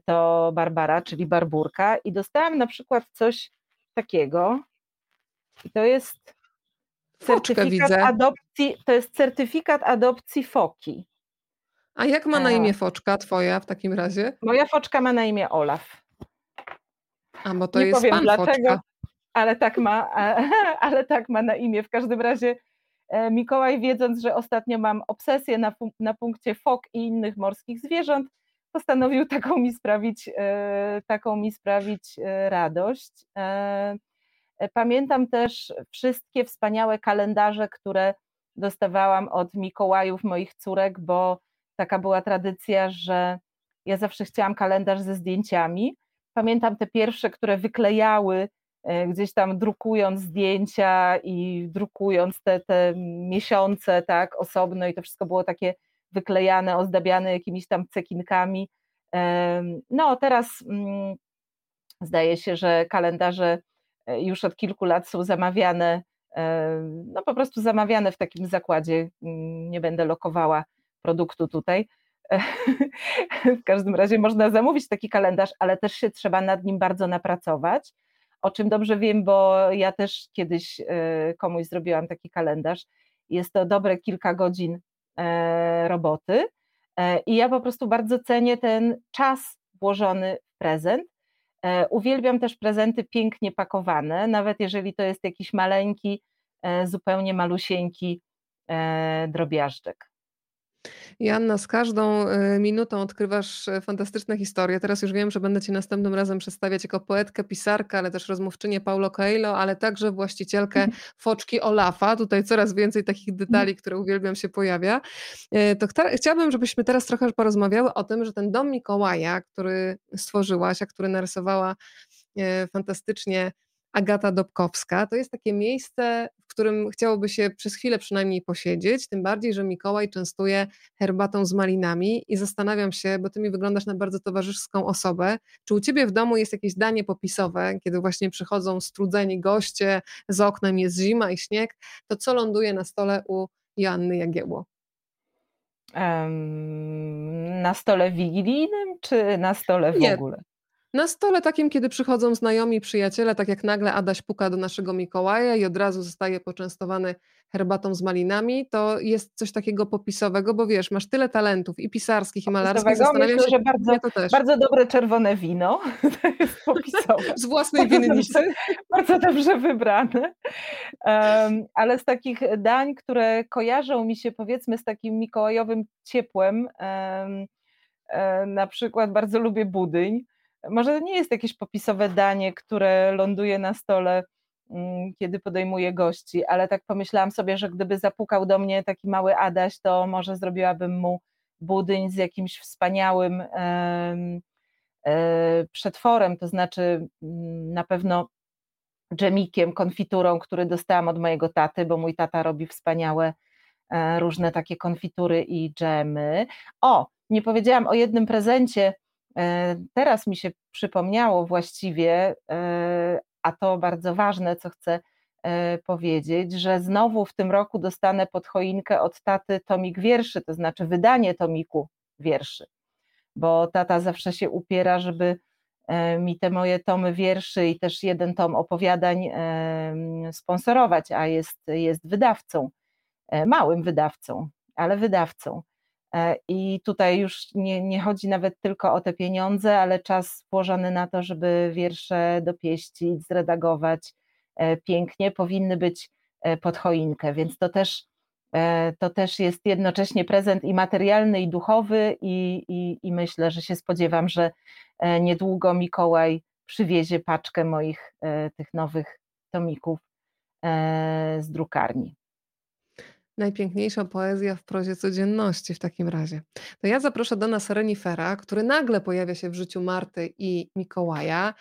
to Barbara, czyli Barburka i dostałam na przykład coś takiego. I to jest certyfikat widzę. adopcji, to jest certyfikat adopcji foki. A jak ma na imię foczka twoja w takim razie? Moja foczka ma na imię Olaf. A bo to Nie jest powiem pan dlaczego, foczka. ale tak ma, ale tak ma na imię. W każdym razie e, Mikołaj, wiedząc, że ostatnio mam obsesję na, na punkcie fok i innych morskich zwierząt, postanowił taką mi sprawić, e, taką mi sprawić e, radość. E, pamiętam też wszystkie wspaniałe kalendarze, które dostawałam od Mikołajów moich córek, bo taka była tradycja, że ja zawsze chciałam kalendarz ze zdjęciami. Pamiętam te pierwsze, które wyklejały e, gdzieś tam drukując zdjęcia i drukując te, te miesiące tak osobno i to wszystko było takie wyklejane, ozdabiane jakimiś tam cekinkami. No teraz mm, zdaje się, że kalendarze E, już od kilku lat są zamawiane, e, no po prostu zamawiane w takim zakładzie. Mm, nie będę lokowała produktu tutaj. E, w każdym razie można zamówić taki kalendarz, ale też się trzeba nad nim bardzo napracować. O czym dobrze wiem, bo ja też kiedyś komuś zrobiłam taki kalendarz. Jest to dobre kilka godzin roboty. I ja po prostu bardzo cenię ten czas włożony w prezent E, uwielbiam też prezenty pięknie pakowane, nawet jeżeli to jest jakiś maleńki, e, zupełnie malusieńki e, drobiażdżek. Joanna, z każdą minutą odkrywasz fantastyczne historie. Teraz już wiem, że będę Cię następnym razem przedstawiać jako poetkę, pisarkę, ale też rozmówczynię Paulo Coelho, ale także właścicielkę foczki Olafa. Tutaj coraz więcej takich detali, które uwielbiam się pojawia. To chciałabym, żebyśmy teraz trochę porozmawiały o tym, że ten dom Mikołaja, który stworzyłaś, a który narysowała fantastycznie Agata Dobkowska. To jest takie miejsce, w którym chciałoby się przez chwilę przynajmniej posiedzieć, tym bardziej, że Mikołaj częstuje herbatą z malinami i zastanawiam się, bo ty mi wyglądasz na bardzo towarzyską osobę, czy u ciebie w domu jest jakieś danie popisowe, kiedy właśnie przychodzą strudzeni goście, z oknem jest zima i śnieg, to co ląduje na stole u Joanny Jagiełło? Na stole wigilijnym czy na stole w Nie, ogóle? Na stole takim, kiedy przychodzą znajomi, przyjaciele, tak jak nagle Adaś puka do naszego Mikołaja i od razu zostaje poczęstowany herbatą z malinami, to jest coś takiego popisowego, bo wiesz, masz tyle talentów i pisarskich, i malarskich, zastanawiam myślę, się, że bardzo, to też. bardzo dobre czerwone wino, to jest popisowe. z własnej winnicy. Bardzo, bardzo dobrze wybrane. Um, ale z takich dań, które kojarzą mi się powiedzmy z takim mikołajowym ciepłem, um, na przykład bardzo lubię budyń, może nie jest jakieś popisowe danie, które ląduje na stole, mm, kiedy podejmuję gości, ale tak pomyślałam sobie, że gdyby zapukał do mnie taki mały Adaś, to może zrobiłabym mu budyń z jakimś wspaniałym e, przetworem, to znaczy mm, na pewno dżemikiem, konfiturą, który dostałam od mojego taty, bo mój tata robi wspaniałe e, różne takie konfitury i dżemy. O, nie powiedziałam o jednym prezencie, teraz mi się przypomniało właściwie, e, a to bardzo ważne, co chcę e, powiedzieć, że znowu w tym roku dostanę pod choinkę od taty tomik wierszy, to znaczy wydanie tomiku wierszy, bo tata zawsze się upiera, żeby mi te moje tomy wierszy i też jeden tom opowiadań sponsorować, a jest, jest wydawcą, małym wydawcą, ale wydawcą. E, I tutaj już nie, nie chodzi nawet tylko o te pieniądze, ale czas włożony na to, żeby wiersze dopieścić, zredagować e, pięknie, powinny być e, pod choinkę, więc to też, to też jest jednocześnie prezent i materialny, i duchowy, i, i, i myślę, że się spodziewam, że niedługo Mikołaj przywiezie paczkę moich tych nowych tomików z drukarni. Najpiękniejsza poezja w prozie codzienności w takim razie. To ja zaproszę do nas renifera, który nagle pojawia się w życiu Marty i Mikołaja.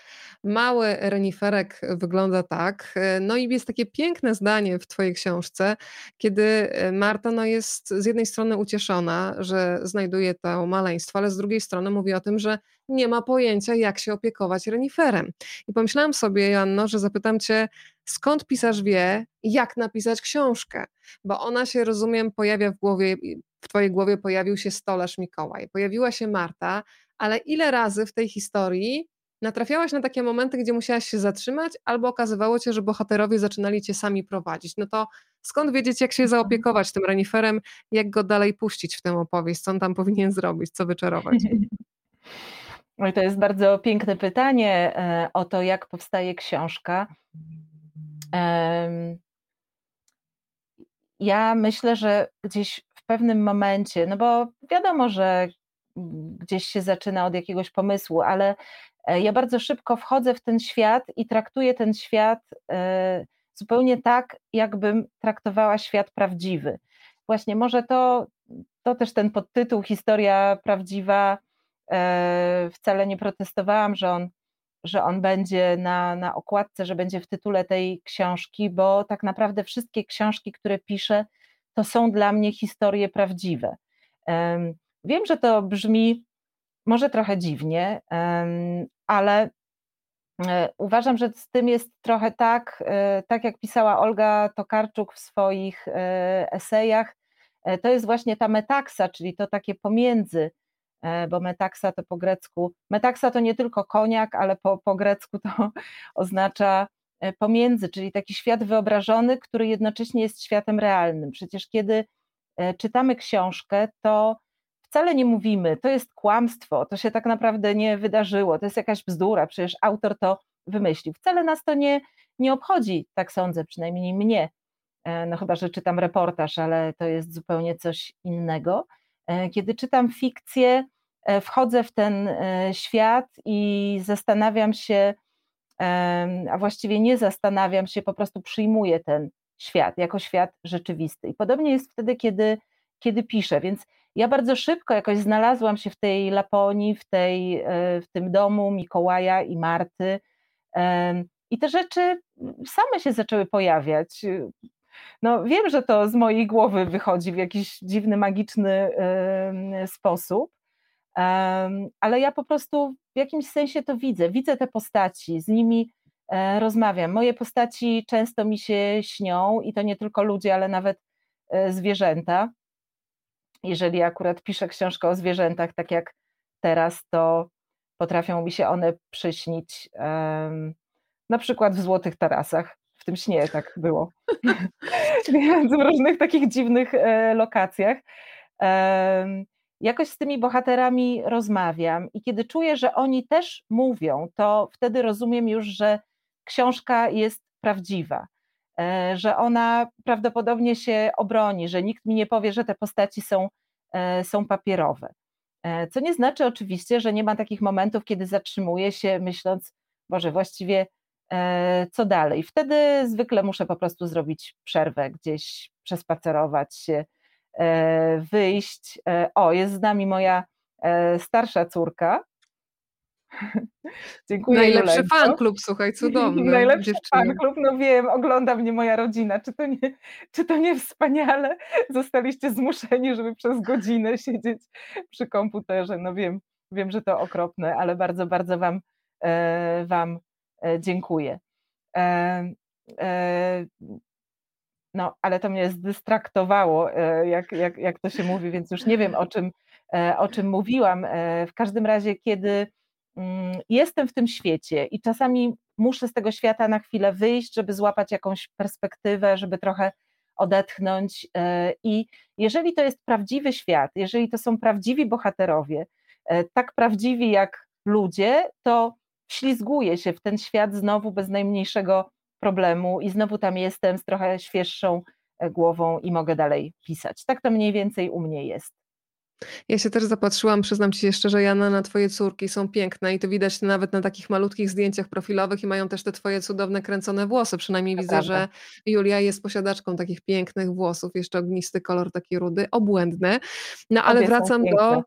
Mały reniferek wygląda tak. No i jest takie piękne zdanie w twojej książce, kiedy e, Marta no jest z jednej strony ucieszona, że znajduje to maleństwo, ale z drugiej strony mówi o tym, że nie ma pojęcia, jak się opiekować reniferem. I pomyślałam sobie, Joanno, że zapytam cię, skąd pisarz wie, jak napisać książkę, bo ona się, rozumiem, pojawia w głowie, w twojej głowie pojawił się stolarz Mikołaj, pojawiła się Marta, ale ile razy w tej historii natrafiałaś na takie momenty, gdzie musiałaś się zatrzymać, albo okazywało cię, że bohaterowie zaczynali cię sami prowadzić. No to skąd wiedzieć, jak się zaopiekować tym reniferem, jak go dalej puścić w tę opowieść, co on tam powinien zrobić, co wyczarować? To jest bardzo piękne pytanie e, o to, jak powstaje książka. Ja myślę, że gdzieś w pewnym momencie, no bo wiadomo, że gdzieś się zaczyna od jakiegoś pomysłu, ale e, ja bardzo szybko wchodzę w ten świat i traktuję ten świat e, zupełnie tak, jakbym traktowała świat prawdziwy. Właśnie może to, to też ten podtytuł Historia prawdziwa E, wcale nie protestowałam, że on, że on będzie na, na okładce, że będzie w tytule tej książki, bo tak naprawdę wszystkie książki, które piszę, to są dla mnie historie prawdziwe. Wiem, że to brzmi może trochę dziwnie, ale e, uważam, że z tym jest trochę tak, e, tak jak pisała Olga Tokarczuk w swoich esejach, to jest właśnie ta metaksa, czyli to takie pomiędzy E, bo metaksa to po grecku, metaksa to nie tylko koniak, ale po, po grecku to oznacza e, pomiędzy, czyli taki świat wyobrażony, który jednocześnie jest światem realnym. Przecież kiedy e, czytamy książkę, to wcale nie mówimy, to jest kłamstwo, to się tak naprawdę nie wydarzyło, to jest jakaś bzdura, przecież autor to wymyślił. Wcale nas to nie, nie obchodzi, tak sądzę, przynajmniej mnie. No chyba, że czytam reportaż, ale to jest zupełnie coś innego. E, kiedy czytam fikcję, e, wchodzę w ten e, świat i zastanawiam się, a właściwie nie zastanawiam się, po prostu przyjmuję ten świat jako świat rzeczywisty. I podobnie jest wtedy, kiedy, kiedy piszę. Więc ja bardzo szybko jakoś znalazłam się w tej Laponii, w, tej, w tym domu Mikołaja i Marty. I te rzeczy same się zaczęły pojawiać. No, wiem, że to z mojej głowy wychodzi w jakiś dziwny, magiczny sposób, ale ja po prostu w jakimś sensie to widzę. Widzę te postaci, z nimi e, rozmawiam. Moje postaci często mi się śnią i to nie tylko ludzie, ale nawet e, zwierzęta. jeżeli akurat piszę książkę o zwierzętach, tak jak teraz, to potrafią mi się one przyśnić. Na przykład w Złotych Tarasach. W tym śnie tak było. W różnych takich dziwnych e, lokacjach. Jakoś z tymi bohaterami rozmawiam i kiedy czuję, że oni też mówią, to wtedy rozumiem już, że książka jest prawdziwa, e, że ona prawdopodobnie się obroni, że nikt mi nie powie, że te postaci są, e, są papierowe. Co nie znaczy oczywiście, że nie ma takich momentów, kiedy zatrzymuję się, myśląc, Boże, właściwie co dalej? Wtedy zwykle muszę po prostu zrobić przerwę, gdzieś przespacerować się, e, wyjść. E, o, jest z nami moja starsza córka. Dziękuję. Najlepszy fan klub, słuchaj, cudowny. Najlepszy fan klub, no wiem, ogląda mnie moja rodzina. Czy to, nie, czy to nie wspaniale? Zostaliście zmuszeni, żeby przez godzinę siedzieć przy komputerze. No wiem, wiem, że to okropne, ale bardzo, bardzo Wam, wam E, dziękuję. E, e, no, ale to mnie zdystraktowało, jak, jak, jak to się mówi, więc już nie wiem, o czym, o czym mówiłam. W każdym razie, kiedy mm, jestem w tym świecie i czasami muszę z tego świata na chwilę wyjść, żeby złapać jakąś perspektywę, żeby trochę odetchnąć. I jeżeli to jest prawdziwy świat, jeżeli to są prawdziwi bohaterowie, tak prawdziwi jak ludzie, to ślizguję się w ten świat znowu bez najmniejszego problemu i znowu tam jestem z trochę świeższą e, głową i mogę dalej pisać. Tak to mniej więcej u mnie jest. Ja się też zapatrzyłam, przyznam ci się szczerze, Jana, na twoje córki, są piękne i to widać nawet na takich malutkich zdjęciach profilowych i mają też te twoje cudowne kręcone włosy. Przynajmniej to widzę, prawda. że Julia jest posiadaczką takich pięknych włosów, jeszcze ognisty kolor taki rudy, obłędny. No ale Obie wracam do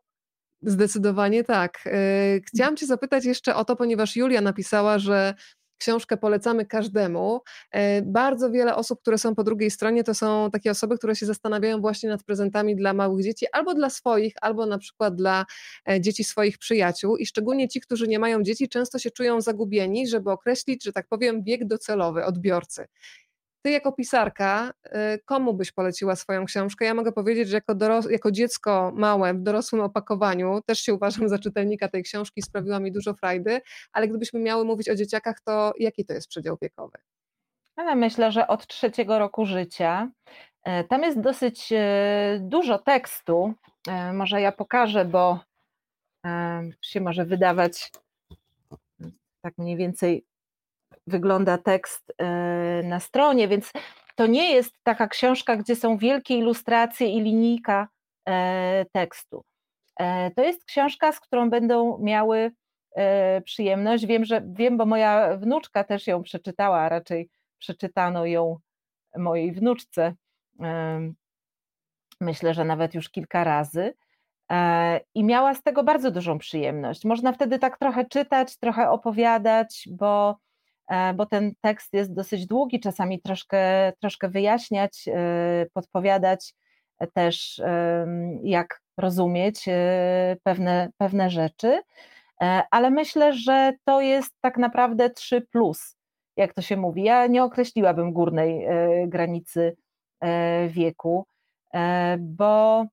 Zdecydowanie tak. E, chciałam Cię zapytać jeszcze o to, ponieważ Julia napisała, że książkę polecamy każdemu. E, bardzo wiele osób, które są po drugiej stronie, to są takie osoby, które się zastanawiają właśnie nad prezentami dla małych dzieci, albo dla swoich, albo na przykład dla e, dzieci swoich przyjaciół. I szczególnie ci, którzy nie mają dzieci, często się czują zagubieni, żeby określić, że tak powiem, wiek docelowy odbiorcy. Ty jako pisarka, y, komu byś poleciła swoją książkę? Ja mogę powiedzieć, że jako, doros- jako dziecko małe w dorosłym opakowaniu też się uważam za czytelnika tej książki, sprawiła mi dużo frajdy, ale gdybyśmy miały mówić o dzieciakach, to jaki to jest przedział wiekowy? Ale myślę, że od trzeciego roku życia. E, tam jest dosyć e, dużo tekstu. E, może ja pokażę, bo się może wydawać tak mniej więcej wygląda tekst e, na stronie, więc to nie jest taka książka, gdzie są wielkie ilustracje i linijka e, tekstu. E, to jest książka, z którą będą miały przyjemność. Wiem, że wiem, bo moja wnuczka też ją przeczytała, a raczej przeczytano ją mojej wnuczce. Myślę, że nawet już kilka razy. I miała z tego bardzo dużą przyjemność. Można wtedy tak trochę czytać, trochę opowiadać, bo E, bo ten tekst jest dosyć długi, czasami troszkę, troszkę wyjaśniać, e, podpowiadać też, jak rozumieć e, pewne, pewne rzeczy, ale myślę, że to jest tak naprawdę 3 plus, jak to się mówi. Ja nie określiłabym górnej granicy wieku, bo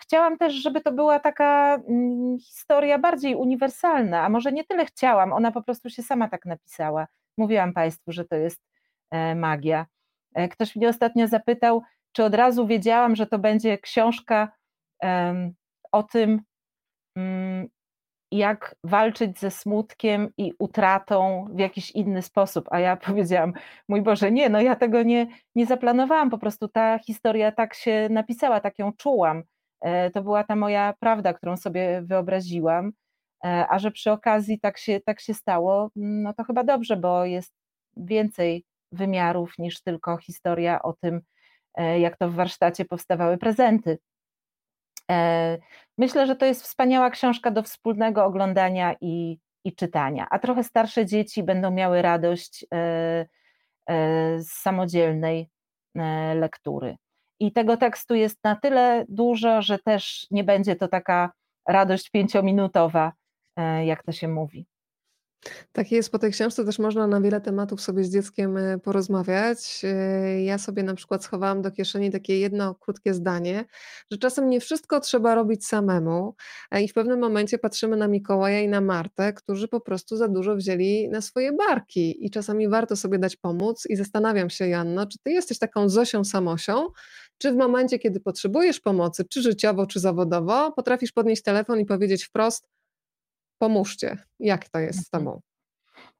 chciałam też, żeby to była taka mm, historia bardziej uniwersalna, a może nie tyle chciałam, ona po prostu się sama tak napisała. Mówiłam Państwu, że to jest e, magia. E, ktoś mnie ostatnio zapytał, czy od razu wiedziałam, że to będzie książka o tym, mm, jak walczyć ze smutkiem i utratą w jakiś inny sposób. A ja powiedziałam, mój Boże, nie, no ja tego nie, nie zaplanowałam, po prostu ta historia tak się napisała, tak ją czułam. E, to była ta moja prawda, którą sobie wyobraziłam. E, a że przy okazji tak się, tak się stało, no to chyba dobrze, bo jest więcej wymiarów niż tylko historia o tym, e, jak to w warsztacie powstawały prezenty. E, myślę, że to jest wspaniała książka do wspólnego oglądania i, i czytania, a trochę starsze dzieci będą miały radość e, e, z samodzielnej lektury. I tego tekstu jest na tyle dużo, że też nie będzie to taka radość pięciominutowa, jak to się mówi. Tak jest, po tej książce też można na wiele tematów sobie z dzieckiem e, porozmawiać. E, ja sobie na przykład schowałam do kieszeni takie jedno krótkie zdanie, że czasem nie wszystko trzeba robić samemu i w pewnym momencie patrzymy na Mikołaja i na Martę, którzy po prostu za dużo wzięli na swoje barki i czasami warto sobie dać pomóc i zastanawiam się Janno, czy ty jesteś taką Zosią Samosią, czy w momencie, kiedy potrzebujesz pomocy, czy życiowo, czy zawodowo, potrafisz podnieść telefon i powiedzieć wprost Pomóżcie. Jak to jest z mhm. tobą?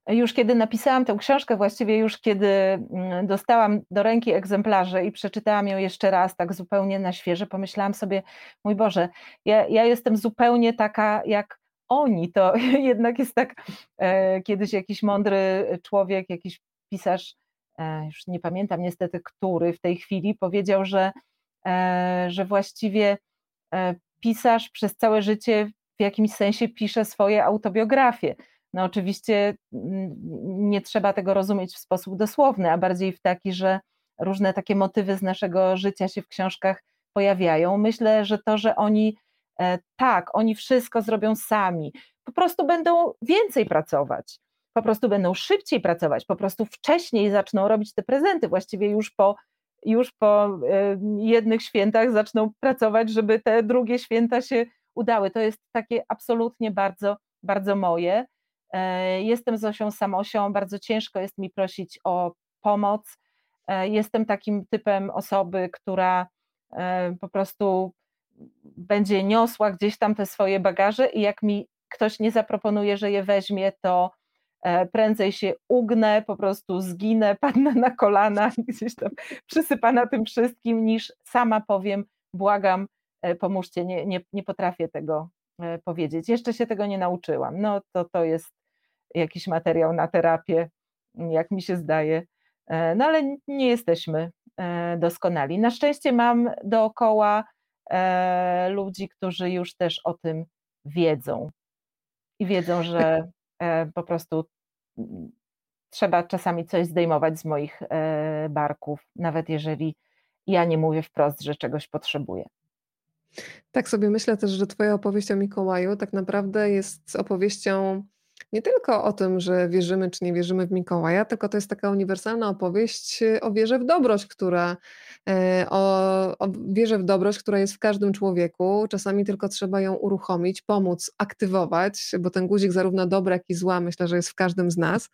Już kiedy napisałam tę książkę, właściwie już kiedy mm, dostałam do ręki egzemplarze i przeczytałam ją jeszcze raz, tak zupełnie na świeże, pomyślałam sobie, mój Boże, ja, ja jestem zupełnie taka jak oni. To jednak jest tak, e, kiedyś jakiś mądry człowiek, jakiś pisarz, e, już nie pamiętam niestety, który w tej chwili powiedział, że, e, że właściwie pisarz przez całe życie jakimś sensie pisze swoje autobiografie. No oczywiście mm, nie trzeba tego rozumieć w sposób dosłowny, a bardziej w taki, że różne takie motywy z naszego życia się w książkach pojawiają. Myślę, że to, że oni e, tak, oni wszystko zrobią sami, po prostu będą więcej pracować, po prostu będą szybciej pracować, po prostu wcześniej zaczną robić te prezenty, właściwie już po, już po e, jednych świętach zaczną pracować, żeby te drugie święta się udały. To jest takie absolutnie bardzo, bardzo moje. E, jestem Zosią Samosią, bardzo ciężko jest mi prosić o pomoc. E, jestem takim typem osoby, która e, po prostu będzie niosła gdzieś tam te swoje bagaże i jak mi ktoś nie zaproponuje, że je weźmie, to prędzej się ugnę, po prostu zginę, padnę na kolana, gdzieś tam przysypana tym wszystkim, niż sama powiem, błagam, pomóżcie, nie, nie, nie potrafię tego e, powiedzieć. Jeszcze się tego nie nauczyłam. No to to jest jakiś materiał na terapię, jak mi się zdaje. E, no ale nie jesteśmy doskonali. Na szczęście mam dookoła ludzi, którzy już też o tym wiedzą i wiedzą, że po prostu trzeba czasami coś zdejmować z moich barków, nawet jeżeli ja nie mówię wprost, że czegoś potrzebuję. Tak sobie myślę też, że Twoja opowieść o Mikołaju tak naprawdę jest opowieścią nie tylko o tym, że wierzymy czy nie wierzymy w Mikołaja, tylko to jest taka uniwersalna opowieść o wierze w dobroć, która e, o, o wierze w dobroć, która jest w każdym człowieku. Czasami tylko trzeba ją uruchomić, pomóc, aktywować, bo ten guzik zarówno dobra, jak i zła myślę, że jest w każdym z nas.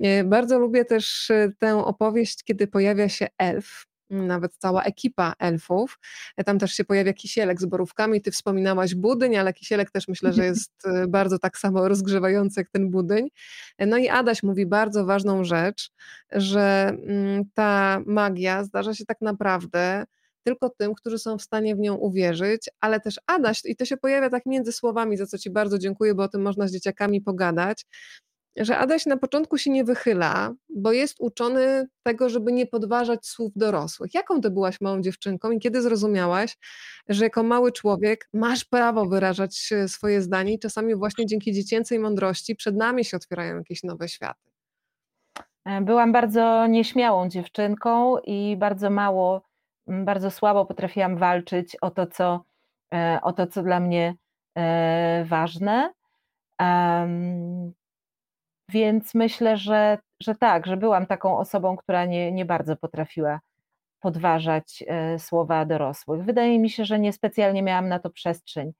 E, bardzo lubię też e, tę opowieść, kiedy pojawia się elf nawet cała ekipa elfów. Tam też się pojawia kisielek z borówkami. Ty wspominałaś budyń, ale kisielek też myślę, że jest e, bardzo tak samo rozgrzewający jak ten budyń. No i Adaś mówi bardzo ważną rzecz, że mm, ta magia zdarza się tak naprawdę tylko tym, którzy są w stanie w nią uwierzyć, ale też Adaś, i to się pojawia tak między słowami, za co Ci bardzo dziękuję, bo o tym można z dzieciakami pogadać, że Adaś na początku się nie wychyla, bo jest uczony tego, żeby nie podważać słów dorosłych. Jaką ty byłaś małą dziewczynką i kiedy zrozumiałaś, że jako mały człowiek masz prawo wyrażać e, swoje zdanie i czasami właśnie dzięki dziecięcej mądrości przed nami się otwierają jakieś nowe światy? E, byłam bardzo nieśmiałą dziewczynką i bardzo mało, bardzo słabo potrafiłam walczyć o to, co, e, o to, co dla mnie ważne. Więc myślę, że, że tak, że byłam taką osobą, która nie, nie bardzo potrafiła podważać e, słowa dorosłych. Wydaje mi się, że niespecjalnie miałam na to przestrzeń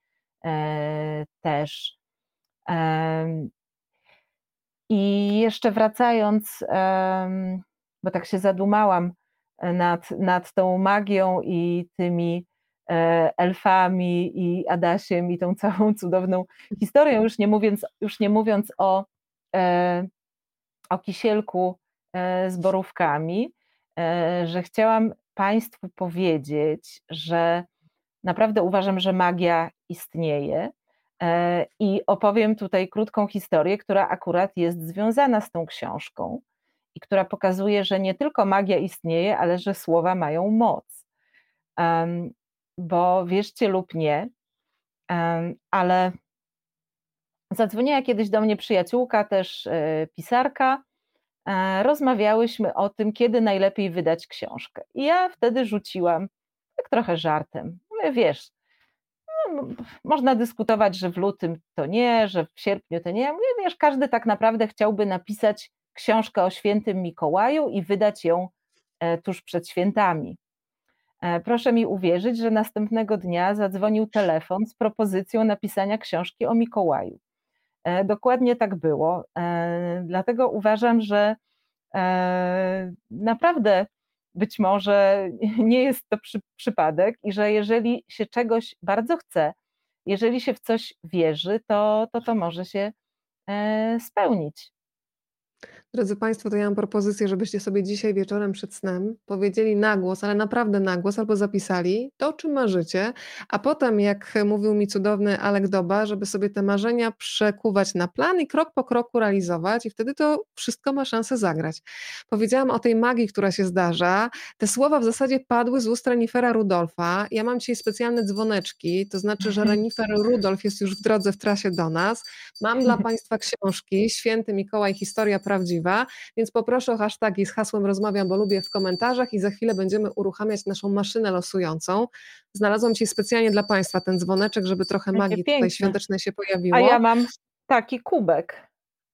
e, też. I jeszcze wracając, bo tak się zadumałam nad, nad tą magią i tymi e, elfami i Adasiem i tą całą cudowną historią, już nie mówiąc, już nie mówiąc o E, o kisielku e, z borówkami, e, że chciałam Państwu powiedzieć, że naprawdę uważam, że magia istnieje. I opowiem tutaj krótką historię, która akurat jest związana z tą książką i która pokazuje, że nie tylko magia istnieje, ale że słowa mają moc. Bo wierzcie lub nie, ale Zadzwoniła kiedyś do mnie przyjaciółka, też e, pisarka. E, rozmawiałyśmy o tym, kiedy najlepiej wydać książkę. I ja wtedy rzuciłam, tak trochę żartem, mówię, wiesz, no, można dyskutować, że w lutym to nie, że w sierpniu to nie. Mówię, wiesz, każdy tak naprawdę chciałby napisać książkę o świętym Mikołaju i wydać ją e, tuż przed świętami. Proszę mi uwierzyć, że następnego dnia zadzwonił telefon z propozycją napisania książki o Mikołaju. E, dokładnie tak było. Dlatego uważam, że naprawdę być może nie jest to przy, przypadek i że jeżeli się czegoś bardzo chce, jeżeli się w coś wierzy, to to, to może się spełnić. Drodzy Państwo, to ja mam propozycję, żebyście sobie dzisiaj wieczorem przed snem powiedzieli na głos, ale naprawdę na głos, albo zapisali to, o czym marzycie, a potem, jak mówił mi cudowny Alek Doba, żeby sobie te marzenia przekuwać na plan i krok po kroku realizować i wtedy to wszystko ma szansę zagrać. Powiedziałam o tej magii, która się zdarza. Te słowa w zasadzie padły z ust Renifera Rudolfa. Ja mam dzisiaj specjalne dzwoneczki, to znaczy, że Renifer Rudolf jest już w drodze w trasie do nas. Mam dla Państwa książki Święty Mikołaj, historia prawdziwa, więc poproszę o hashtagi z hasłem rozmawiam, bo lubię w komentarzach i za chwilę będziemy uruchamiać naszą maszynę losującą. Znalazłam Ci specjalnie dla Państwa ten dzwoneczek, żeby trochę magii tutaj świątecznej się pojawiło. A ja mam taki kubek.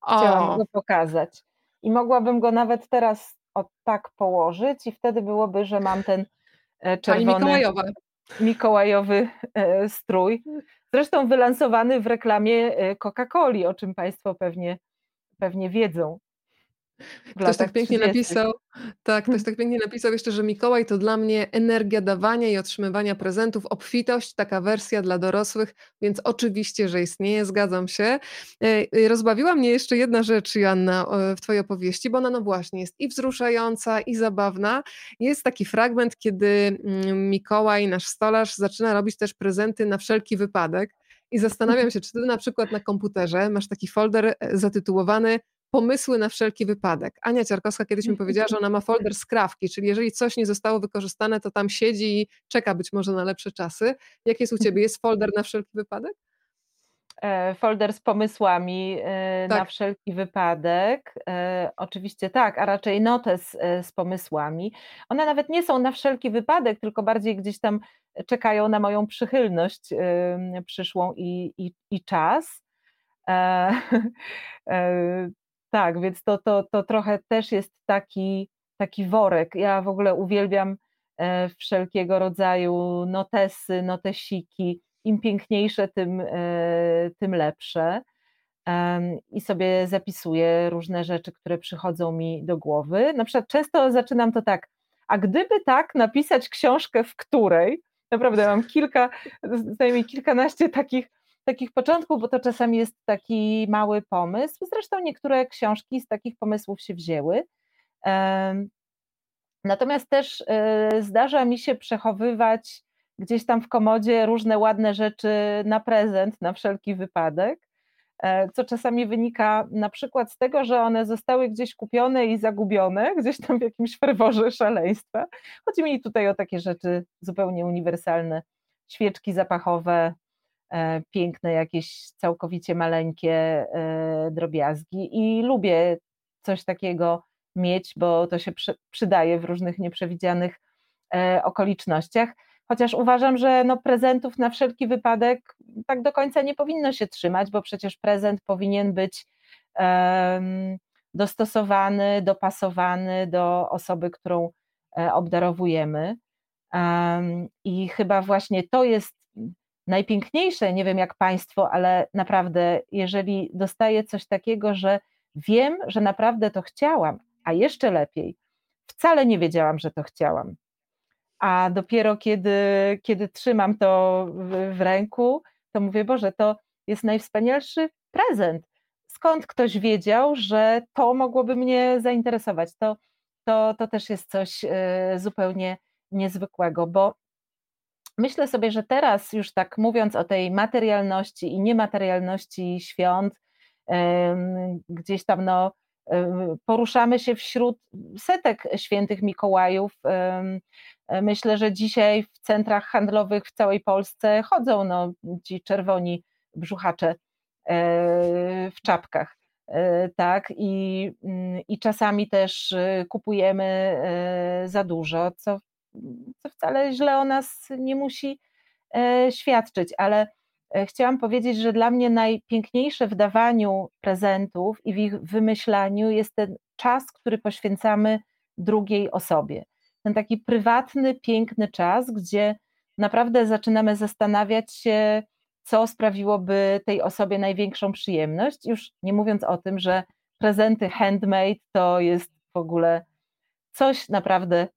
Chciałam o. go pokazać. I mogłabym go nawet teraz o tak położyć i wtedy byłoby, że mam ten e, czerwony mikołajowy e, strój. Zresztą wylansowany w reklamie e, Coca-Coli, o czym Państwo pewnie pewnie wiedzą. Ktoś tak pięknie 30. napisał, tak, ktoś tak pięknie napisał jeszcze, że Mikołaj to dla mnie energia dawania i otrzymywania prezentów, obfitość, taka wersja dla dorosłych, więc oczywiście, że istnieje, zgadzam się. E, rozbawiła mnie jeszcze jedna rzecz, Joanna, w Twojej opowieści, bo ona no właśnie jest i wzruszająca, i zabawna. Jest taki fragment, kiedy mm, Mikołaj, nasz stolarz, zaczyna robić też prezenty na wszelki wypadek. I zastanawiam się, czy ty na przykład na komputerze masz taki folder e, zatytułowany Pomysły na wszelki wypadek. Ania Ciarkowska kiedyś mi powiedziała, że ona ma folder skrawki, czyli jeżeli coś nie zostało wykorzystane, to tam siedzi i czeka być może na lepsze czasy. Jak jest u ciebie? Jest folder na wszelki wypadek? E, folder z pomysłami e, tak. na wszelki wypadek. E, oczywiście tak, a raczej notes z pomysłami. One nawet nie są na wszelki wypadek, tylko bardziej gdzieś tam czekają na moją przychylność przyszłą i, i, i czas. Tak, więc to, to, to trochę też jest taki, taki worek. Ja w ogóle uwielbiam wszelkiego rodzaju notesy, notesiki im piękniejsze, tym, e, tym lepsze. I sobie zapisuję różne rzeczy, które przychodzą mi do głowy. Na przykład często zaczynam to tak, a gdyby tak napisać książkę, w której, naprawdę mam kilka, zajmie kilkanaście takich, takich początków, bo to czasami jest taki mały pomysł. Zresztą niektóre książki z takich pomysłów się wzięły. Natomiast też e, zdarza mi się przechowywać gdzieś tam w komodzie różne ładne rzeczy na prezent, na wszelki wypadek, e, co czasami wynika na przykład z tego, że one zostały gdzieś kupione i zagubione, gdzieś tam w jakimś ferworze szaleństwa. Chodzi mi tutaj o takie rzeczy zupełnie uniwersalne, świeczki zapachowe, piękne, jakieś całkowicie maleńkie e, drobiazgi i lubię coś takiego mieć, bo to się przydaje w różnych nieprzewidzianych okolicznościach chociaż uważam, że no prezentów na wszelki wypadek tak do końca nie powinno się trzymać, bo przecież prezent powinien być dostosowany, dopasowany do osoby, którą e, obdarowujemy. I chyba właśnie to jest najpiękniejsze, nie wiem jak Państwo, ale naprawdę, jeżeli dostaję coś takiego, że wiem, że naprawdę to chciałam, a jeszcze lepiej, wcale nie wiedziałam, że to chciałam a dopiero kiedy, kiedy trzymam to w, w ręku, to mówię, Boże, to jest najwspanialszy prezent. Skąd ktoś wiedział, że to mogłoby mnie zainteresować? To, to, to też jest coś e, zupełnie niezwykłego, bo myślę sobie, że teraz już tak mówiąc o tej materialności i niematerialności świąt, gdzieś tam no, poruszamy się wśród setek świętych Mikołajów, E, myślę, że dzisiaj w centrach handlowych w całej Polsce chodzą no, ci czerwoni brzuchacze e, w czapkach. E, tak, i, mm, i czasami też kupujemy za dużo, co, co wcale źle o nas nie musi świadczyć, ale chciałam powiedzieć, że dla mnie najpiękniejsze w dawaniu prezentów i w ich wymyślaniu jest ten czas, który poświęcamy drugiej osobie. Ten taki prywatny, piękny czas, gdzie naprawdę zaczynamy zastanawiać się, co sprawiłoby tej osobie największą przyjemność. Już nie mówiąc o tym, że prezenty handmade to jest w ogóle coś naprawdę e,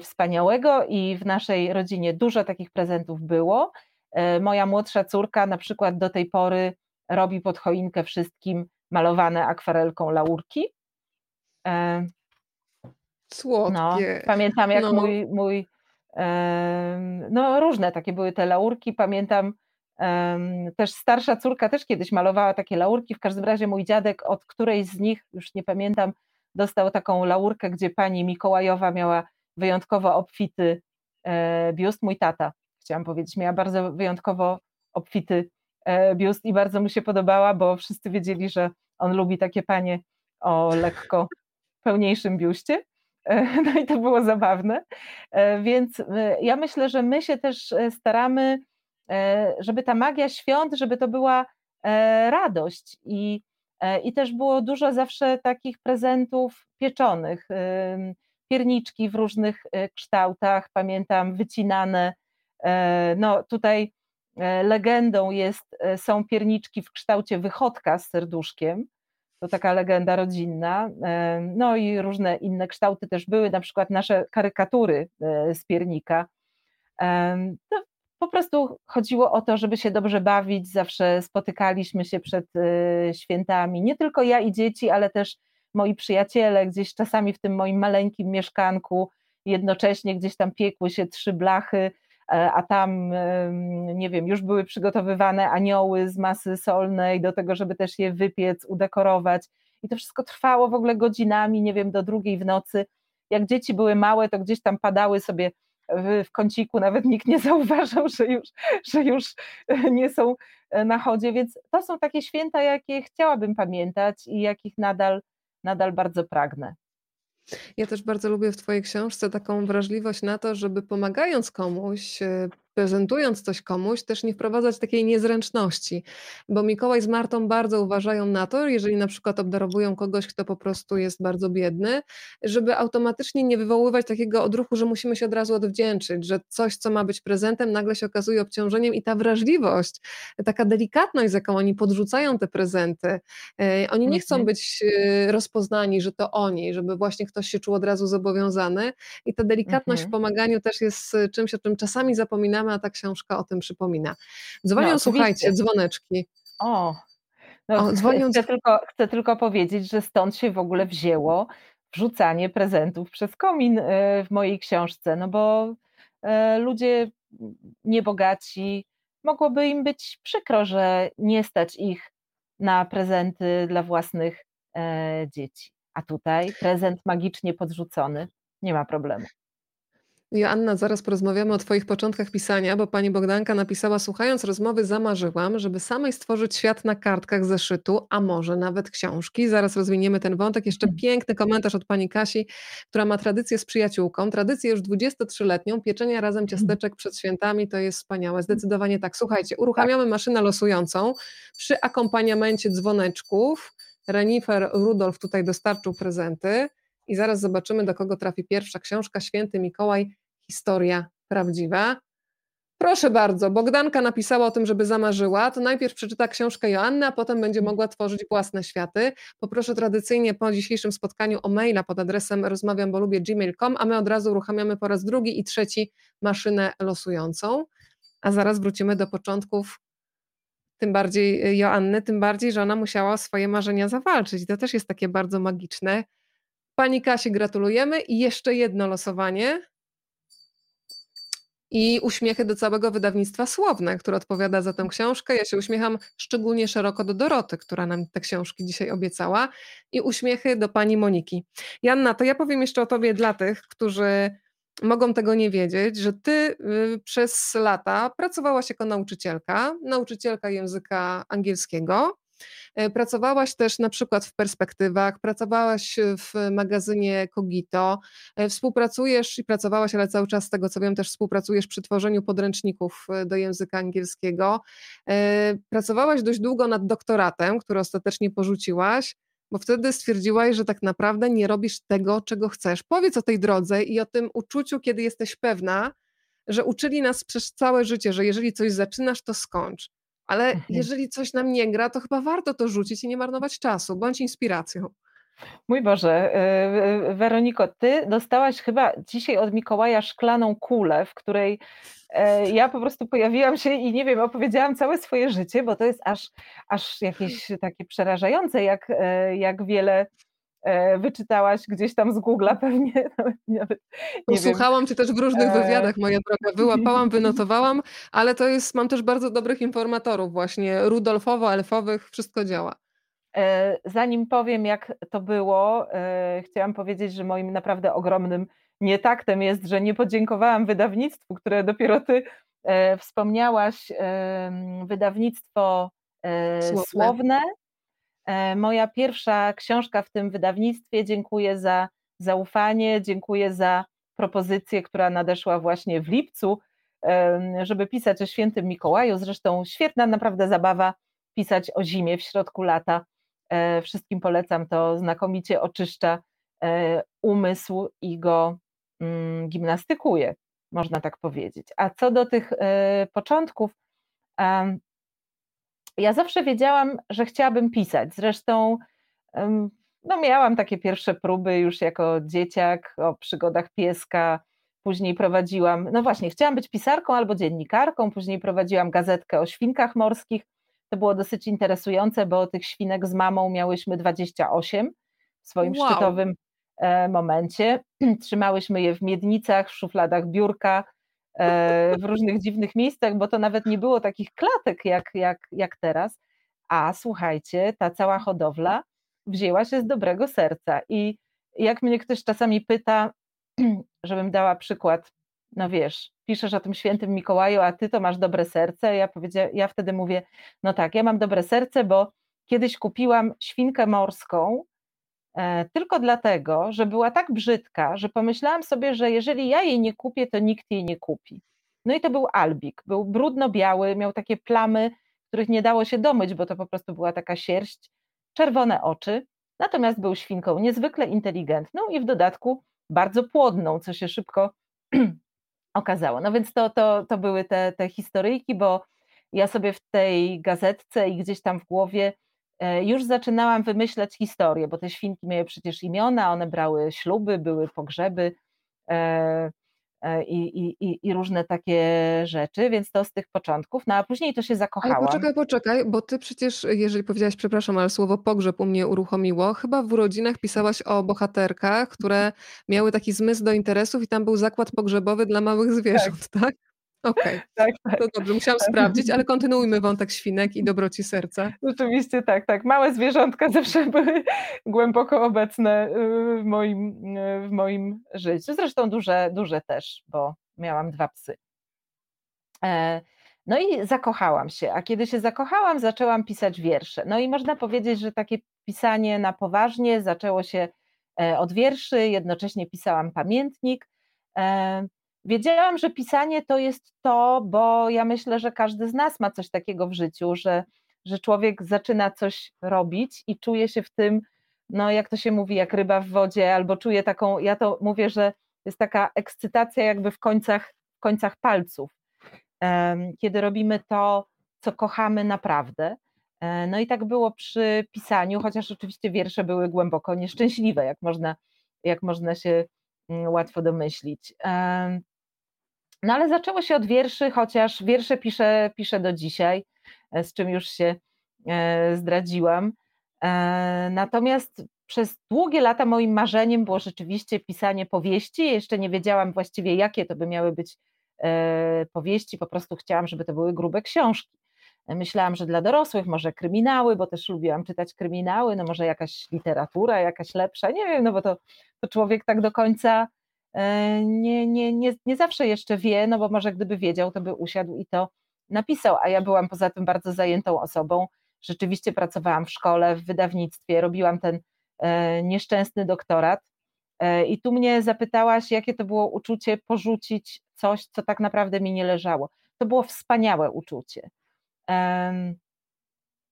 wspaniałego i w naszej rodzinie dużo takich prezentów było. E, moja młodsza córka na przykład do tej pory robi pod choinkę wszystkim malowane akwarelką laurki. E, Słodkie. No, pamiętam jak no. mój, mój no różne takie były te laurki, pamiętam też starsza córka też kiedyś malowała takie laurki, w każdym razie mój dziadek od którejś z nich, już nie pamiętam, dostał taką laurkę, gdzie pani Mikołajowa miała wyjątkowo obfity e, biust, mój tata, chciałam powiedzieć, miała bardzo wyjątkowo obfity e, biust i bardzo mu się podobała, bo wszyscy wiedzieli, że on lubi takie panie o lekko pełniejszym biuście. E, no i to było zabawne. Więc ja myślę, że my się też staramy żeby ta magia świąt, żeby to była radość i, i też było dużo zawsze takich prezentów pieczonych, pierniczki w różnych kształtach, pamiętam wycinane, no tutaj legendą jest, są pierniczki w kształcie wychodka z serduszkiem, to taka legenda rodzinna, no i różne inne kształty też były, na przykład nasze karykatury z piernika. To po prostu chodziło o to, żeby się dobrze bawić, zawsze spotykaliśmy się przed świętami, nie tylko ja i dzieci, ale też moi przyjaciele, gdzieś czasami w tym moim maleńkim mieszkanku, jednocześnie gdzieś tam piekły się trzy blachy, e, a tam, nie wiem, już były przygotowywane anioły z masy solnej do tego, żeby też je wypiec, udekorować. I to wszystko trwało w ogóle godzinami, nie wiem, do drugiej w nocy. Jak dzieci były małe, to gdzieś tam padały sobie w kąciku nawet nikt nie zauważał, że już, że już nie są na chodzie, więc to są takie święta, jakie chciałabym pamiętać i jakich nadal, nadal bardzo pragnę. Ja też bardzo lubię w Twojej książce taką wrażliwość na to, żeby pomagając komuś, e, prezentując coś komuś, też nie wprowadzać takiej niezręczności, bo Mikołaj z Martą bardzo uważają na to, jeżeli na przykład obdarowują kogoś, kto po prostu jest bardzo biedny, żeby automatycznie nie wywoływać takiego odruchu, że musimy się od razu odwdzięczyć, że coś, co ma być prezentem, nagle się okazuje obciążeniem i ta wrażliwość, taka delikatność, z jaką oni podrzucają te prezenty, e, oni nie chcą mhm. być e, rozpoznani, że to oni, żeby właśnie ktoś się czuł od razu zobowiązany i ta delikatność mhm. w pomaganiu też jest czymś, o czym czasami zapominamy, a ta książka o tym przypomina. Dzwonią, no, słuchajcie, dzwoneczki. O, no, o dzwonią... chcę, tylko, chcę tylko powiedzieć, że stąd się w ogóle wzięło wrzucanie prezentów przez komin e, w mojej książce, no bo e, ludzie niebogaci, mogłoby im być przykro, że nie stać ich na prezenty dla własnych e, dzieci. A tutaj prezent magicznie podrzucony, nie ma problemu. Joanna, zaraz porozmawiamy o Twoich początkach pisania, bo pani Bogdanka napisała: Słuchając rozmowy, zamarzyłam, żeby samej stworzyć świat na kartkach zeszytu, a może nawet książki. Zaraz rozwiniemy ten wątek. Jeszcze mhm. piękny komentarz od pani Kasi, która ma tradycję z przyjaciółką, tradycję już 23-letnią, pieczenia razem mhm. ciasteczek przed świętami. To jest wspaniałe. Zdecydowanie tak. Słuchajcie, uruchamiamy tak. maszynę losującą przy akompaniamencie dzwoneczków. Renifer Rudolf tutaj dostarczył prezenty. I zaraz zobaczymy, do kogo trafi pierwsza książka Święty Mikołaj, historia prawdziwa. Proszę bardzo, Bogdanka napisała o tym, żeby zamarzyła. To najpierw przeczyta książkę Joanny, a potem będzie mogła tworzyć własne światy. Poproszę tradycyjnie po dzisiejszym spotkaniu o maila pod adresem rozmawiam, bo lubię gmail.com, a my od razu uruchamiamy po raz drugi i trzeci maszynę losującą. A zaraz wrócimy do początków tym bardziej Joanny, tym bardziej, że ona musiała swoje marzenia zawalczyć. To też jest takie bardzo magiczne. Pani Kasi gratulujemy i jeszcze jedno losowanie. I uśmiechy do całego wydawnictwa Słowne, które odpowiada za tę książkę. Ja się uśmiecham szczególnie szeroko do Doroty, która nam te książki dzisiaj obiecała. I uśmiechy do pani Moniki. Janna, to ja powiem jeszcze o tobie dla tych, którzy mogą tego nie wiedzieć, że ty y, przez lata pracowałaś jako nauczycielka, nauczycielka języka angielskiego Pracowałaś też na przykład w Perspektywach, pracowałaś w magazynie Kogito, współpracujesz i pracowałaś, ale cały czas z tego co wiem też współpracujesz przy tworzeniu podręczników do języka angielskiego. Pracowałaś dość długo nad doktoratem, który ostatecznie porzuciłaś bo wtedy stwierdziłaś, że tak naprawdę nie robisz tego, czego chcesz. Powiedz o tej drodze i o tym uczuciu, kiedy jesteś pewna, że uczyli nas przez całe życie, że jeżeli coś zaczynasz, to skończ. Ale mhm. jeżeli coś nam nie gra, to chyba warto to rzucić i nie marnować czasu. Bądź inspiracją. Mój Boże, y, y, Weroniko, ty dostałaś chyba dzisiaj od Mikołaja szklaną kulę, w której e, ja po prostu pojawiłam się i nie wiem, opowiedziałam całe swoje życie, bo to jest aż, aż jakieś takie przerażające, jak, e, jak wiele e, wyczytałaś gdzieś tam z Google'a pewnie. Nawet, Słuchałam cię też w różnych wywiadach, moja droga, wyłapałam, wynotowałam, ale to jest, mam też bardzo dobrych informatorów właśnie, Rudolfowo-elfowych, wszystko działa. E, zanim powiem, jak to było, e, chciałam powiedzieć, że moim naprawdę ogromnym nietaktem jest, że nie podziękowałam wydawnictwu, które dopiero ty e, wspomniałaś, wydawnictwo Słowne. Słowne. Moja pierwsza książka w tym wydawnictwie. Dziękuję za zaufanie, dziękuję za propozycję, która nadeszła właśnie w lipcu, żeby pisać o świętym Mikołaju. Zresztą świetna naprawdę zabawa pisać o zimie w środku lata E, wszystkim polecam, to znakomicie oczyszcza e, umysł i go mm, gimnastykuje, można tak powiedzieć. A co do tych e, początków, ja zawsze wiedziałam, że chciałabym pisać. Zresztą no miałam takie pierwsze próby już jako dzieciak o przygodach pieska, później prowadziłam, no właśnie, chciałam być pisarką albo dziennikarką, później prowadziłam gazetkę o świnkach morskich, to było dosyć interesujące, bo tych świnek z mamą miałyśmy 28 w swoim wow. szczytowym e, momencie. Trzymałyśmy je w miednicach, w szufladach biurka, w różnych dziwnych miejscach, bo to nawet nie było takich klatek jak, jak, jak teraz. A słuchajcie, ta cała hodowla wzięła się z dobrego serca. I jak mnie ktoś czasami pyta, żebym dała przykład, no wiesz, piszesz o tym świętym Mikołaju, a ty to masz dobre serce. Ja, powiedzia, ja wtedy mówię, no tak, ja mam dobre serce, bo kiedyś kupiłam świnkę morską e, tylko dlatego, że była tak brzydka, że pomyślałam sobie, że jeżeli ja jej nie kupię, to nikt jej nie kupi. No i to był albik, był brudno-biały, miał takie plamy, których nie dało się domyć, bo to po prostu była taka sierść, czerwone oczy, natomiast był świnką niezwykle inteligentną i w dodatku bardzo płodną, co się szybko okazało. No więc to, to, to były te, te historyjki, bo ja sobie w tej gazetce i gdzieś tam w głowie e, już zaczynałam wymyślać historię, bo te świnki miały przecież imiona, one brały śluby, były pogrzeby. E, E, i, i, i różne takie rzeczy, więc to z tych początków, no a później to się zakochałam. Ale poczekaj, poczekaj, bo ty przecież, jeżeli powiedziałaś, przepraszam, ale słowo pogrzeb u mnie uruchomiło, chyba w urodzinach pisałaś o bohaterkach, które miały taki zmysł do interesów i tam był zakład pogrzebowy dla małych zwierząt, tak? tak? Okej, okay. tak, tak. to dobrze, musiałam sprawdzić, ale kontynuujmy wątek świnek i dobroci serca. Rzeczywiście tak, tak. Małe zwierzątka zawsze były głęboko obecne y, w moim, y, w moim życiu. Zresztą duże, duże też, bo miałam dwa psy. E, no i zakochałam się, a kiedy się zakochałam, zaczęłam pisać wiersze. No i można powiedzieć, że takie pisanie na poważnie zaczęło się e, od wierszy, jednocześnie pisałam pamiętnik. Wiedziałam, że pisanie to jest to, bo ja myślę, że każdy z nas ma coś takiego w życiu, że, że człowiek zaczyna coś robić i czuje się w tym, no jak to się mówi, jak ryba w wodzie, albo czuje taką, ja to mówię, że jest taka ekscytacja jakby w końcach, końcach palców, kiedy robimy to, co kochamy naprawdę. E, no i tak było przy pisaniu, chociaż oczywiście wiersze były głęboko nieszczęśliwe, jak można, jak można się mm, łatwo domyślić. No ale zaczęło się od wierszy, chociaż wiersze piszę, piszę do dzisiaj, e, z czym już się e, zdradziłam. E, natomiast przez długie lata moim marzeniem było rzeczywiście pisanie powieści. Jeszcze nie wiedziałam właściwie, jakie to by miały być powieści, po prostu chciałam, żeby to były grube książki. Myślałam, że dla dorosłych może kryminały, bo też lubiłam czytać kryminały, no może jakaś literatura, jakaś lepsza, nie wiem, no bo to, to człowiek tak do końca nie, nie, nie, nie zawsze jeszcze wie, no bo może gdyby wiedział, to by usiadł i to napisał, a ja byłam poza tym bardzo zajętą osobą, rzeczywiście pracowałam w szkole, w wydawnictwie, robiłam ten nieszczęsny doktorat. I tu mnie zapytałaś, jakie to było uczucie porzucić coś, co tak naprawdę mi nie leżało. To było wspaniałe uczucie.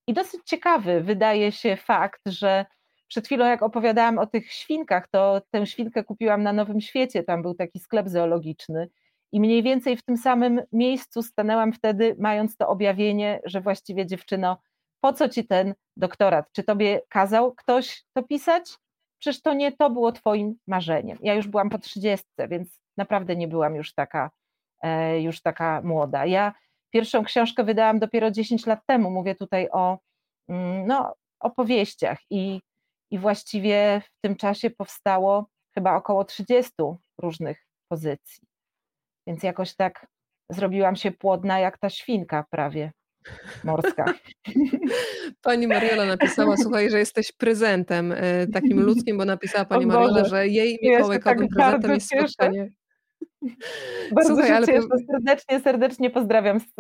I dosyć ciekawy wydaje się fakt, że przed chwilą, jak opowiadałam o tych świnkach, to tę świnkę kupiłam na Nowym Świecie, tam był taki sklep zoologiczny. I mniej więcej w tym samym miejscu stanęłam wtedy, mając to objawienie, że właściwie dziewczyno, po co ci ten doktorat? Czy tobie kazał ktoś to pisać? Przecież to nie to było twoim marzeniem. Ja już byłam po trzydziestce, więc naprawdę nie byłam już taka, e, już taka młoda. Ja pierwszą książkę wydałam dopiero 10 lat temu. Mówię tutaj o mm, no, opowieściach i i właściwie w tym czasie powstało chyba około 30 różnych pozycji. Więc jakoś tak zrobiłam się płodna jak ta świnka prawie morska. Pani Mariola napisała, słuchaj, że jesteś prezentem e, takim ludzkim, bo napisała pani Mariola, że jej mikołajkowym tak prezentem jest spotkanie. Bardzo Słuchaj, się ale cieszę, serdecznie, serdecznie pozdrawiam z,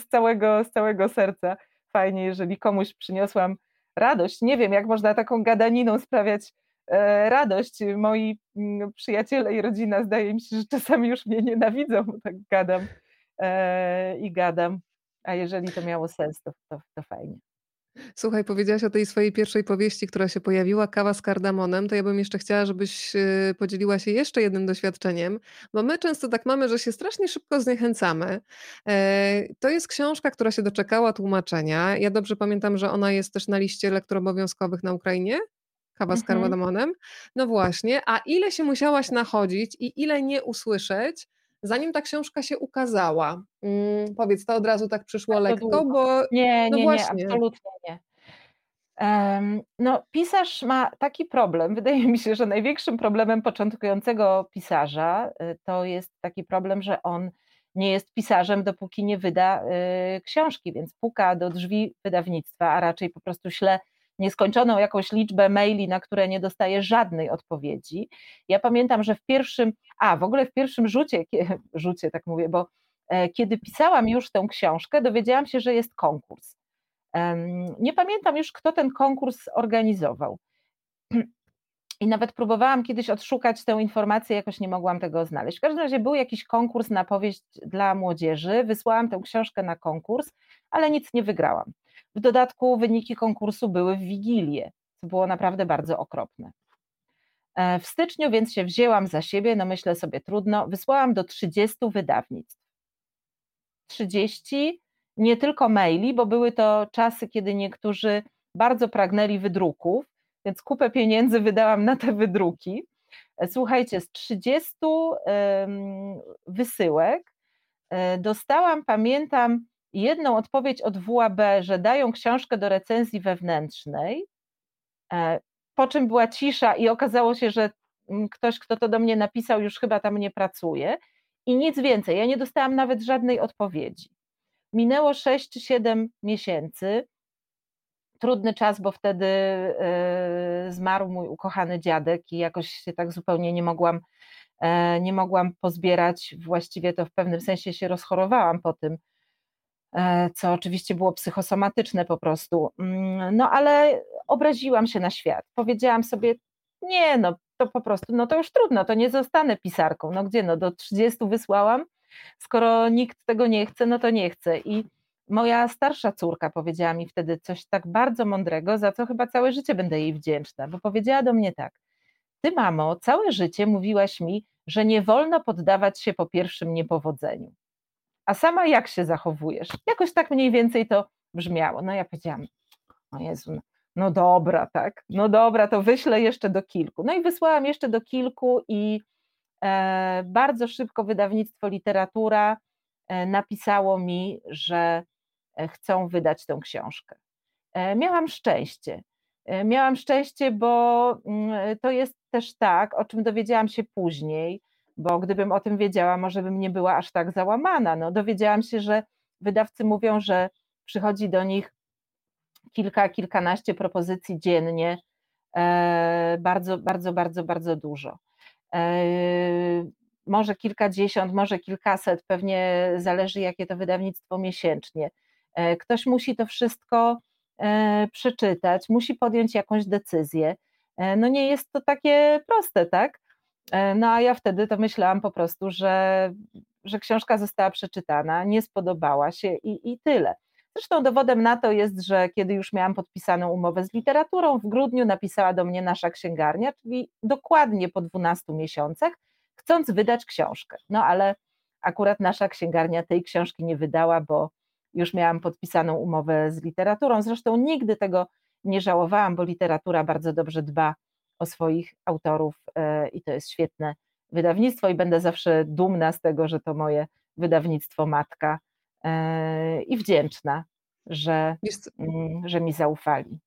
z, całego, z całego serca. Fajnie, jeżeli komuś przyniosłam radość. Nie wiem, jak można taką gadaniną sprawiać e, radość. Moi mm, przyjaciele i rodzina zdaje mi się, że czasami już mnie nienawidzą, bo tak gadam e, i gadam. A jeżeli to miało sens, to, to, to fajnie. Słuchaj, powiedziałaś o tej swojej pierwszej powieści, która się pojawiła, Kawa z kardamonem, to ja bym jeszcze chciała, żebyś y, podzieliła się jeszcze jednym doświadczeniem, bo my często tak mamy, że się strasznie szybko zniechęcamy. E, to jest książka, która się doczekała tłumaczenia. Ja dobrze pamiętam, że ona jest też na liście lekturobowiązkowych na Ukrainie? Kawa z mhm. kardamonem? No właśnie, a ile się musiałaś nachodzić i ile nie usłyszeć, zanim ta książka się ukazała? Mm, powiedz, to od razu tak przyszło lekko, bo nie, no nie, właśnie. nie, absolutnie nie. Um, no, pisarz ma taki problem. Wydaje mi się, że największym problemem początkującego pisarza y, to jest taki problem, że on nie jest pisarzem, dopóki nie wyda y, książki, więc puka do drzwi wydawnictwa, a raczej po prostu śle nieskończoną jakąś liczbę maili, na które nie dostaje żadnej odpowiedzi. Ja pamiętam, że w pierwszym, a w ogóle w pierwszym rzucie, rzucie tak mówię, bo e, kiedy pisałam już tę książkę, dowiedziałam się, że jest konkurs. Nie pamiętam już, kto ten konkurs organizował. I nawet próbowałam kiedyś odszukać tę informację, jakoś nie mogłam tego znaleźć. W każdym razie był jakiś konkurs na powieść dla młodzieży, wysłałam tę książkę na konkurs, ale nic nie wygrałam. W dodatku wyniki konkursu były w Wigilię, co było naprawdę bardzo okropne. E, w styczniu więc się wzięłam za siebie, no myślę sobie trudno, wysłałam do 30 wydawnictw. 30 nie tylko maili, bo były to czasy, kiedy niektórzy bardzo pragnęli wydruków, więc kupę pieniędzy wydałam na te wydruki. E, słuchajcie, z 30 wysyłek e, dostałam, pamiętam, jedną odpowiedź od WAB, że dają książkę do recenzji wewnętrznej, e, po czym była cisza i okazało się, że mm, ktoś, kto to do mnie napisał, już chyba tam nie pracuje i nic więcej. Ja nie dostałam nawet żadnej odpowiedzi. Minęło 6 czy 7 miesięcy. Trudny czas, bo wtedy e, zmarł mój ukochany dziadek i jakoś się tak zupełnie nie mogłam, e, nie mogłam pozbierać. Właściwie to w pewnym sensie się rozchorowałam po tym, co oczywiście było psychosomatyczne po prostu. Mm, no ale obraziłam się na świat. Powiedziałam sobie, nie, no to po prostu, no to już trudno, to nie zostanę pisarką. No gdzie, no do 30 wysłałam, skoro nikt tego nie chce, no to nie chce. I moja starsza córka powiedziała mi wtedy coś tak bardzo mądrego, za co chyba całe życie będę jej wdzięczna, bo powiedziała do mnie tak: Ty, mamo, całe życie mówiłaś mi, że nie wolno poddawać się po pierwszym niepowodzeniu a sama jak się zachowujesz? Jakoś tak mniej więcej to brzmiało. No ja powiedziałam, o Jezu, no, no dobra, tak, no dobra, to wyślę jeszcze do kilku. No i wysłałam jeszcze do kilku i e, bardzo szybko wydawnictwo literatura e, napisało mi, że e, chcą wydać tę książkę. E, miałam szczęście. E, miałam szczęście, bo mm, to jest też tak, o czym dowiedziałam się później, bo gdybym o tym wiedziała, może bym nie była aż tak załamana. No, dowiedziałam się, że wydawcy mówią, że przychodzi do nich kilka, kilkanaście propozycji dziennie, e, bardzo, bardzo, bardzo, bardzo dużo. E, może kilkadziesiąt, może kilkaset, pewnie zależy, jakie to wydawnictwo miesięcznie. E, ktoś musi to wszystko przeczytać, musi podjąć jakąś decyzję. No nie jest to takie proste, tak? No a ja wtedy to myślałam po prostu, że, że książka została przeczytana, nie spodobała się i, i tyle. Zresztą dowodem na to jest, że kiedy już miałam podpisaną umowę z literaturą, w grudniu napisała do mnie nasza księgarnia, czyli dokładnie po 12 miesiącach, chcąc wydać książkę. No ale akurat nasza księgarnia tej książki nie wydała, bo już miałam podpisaną umowę z literaturą. Zresztą nigdy tego nie żałowałam, bo literatura bardzo dobrze dba o swoich autorów e, i to jest świetne wydawnictwo i będę zawsze dumna z tego, że to moje wydawnictwo matka e, i wdzięczna, że, mm, że mi zaufali.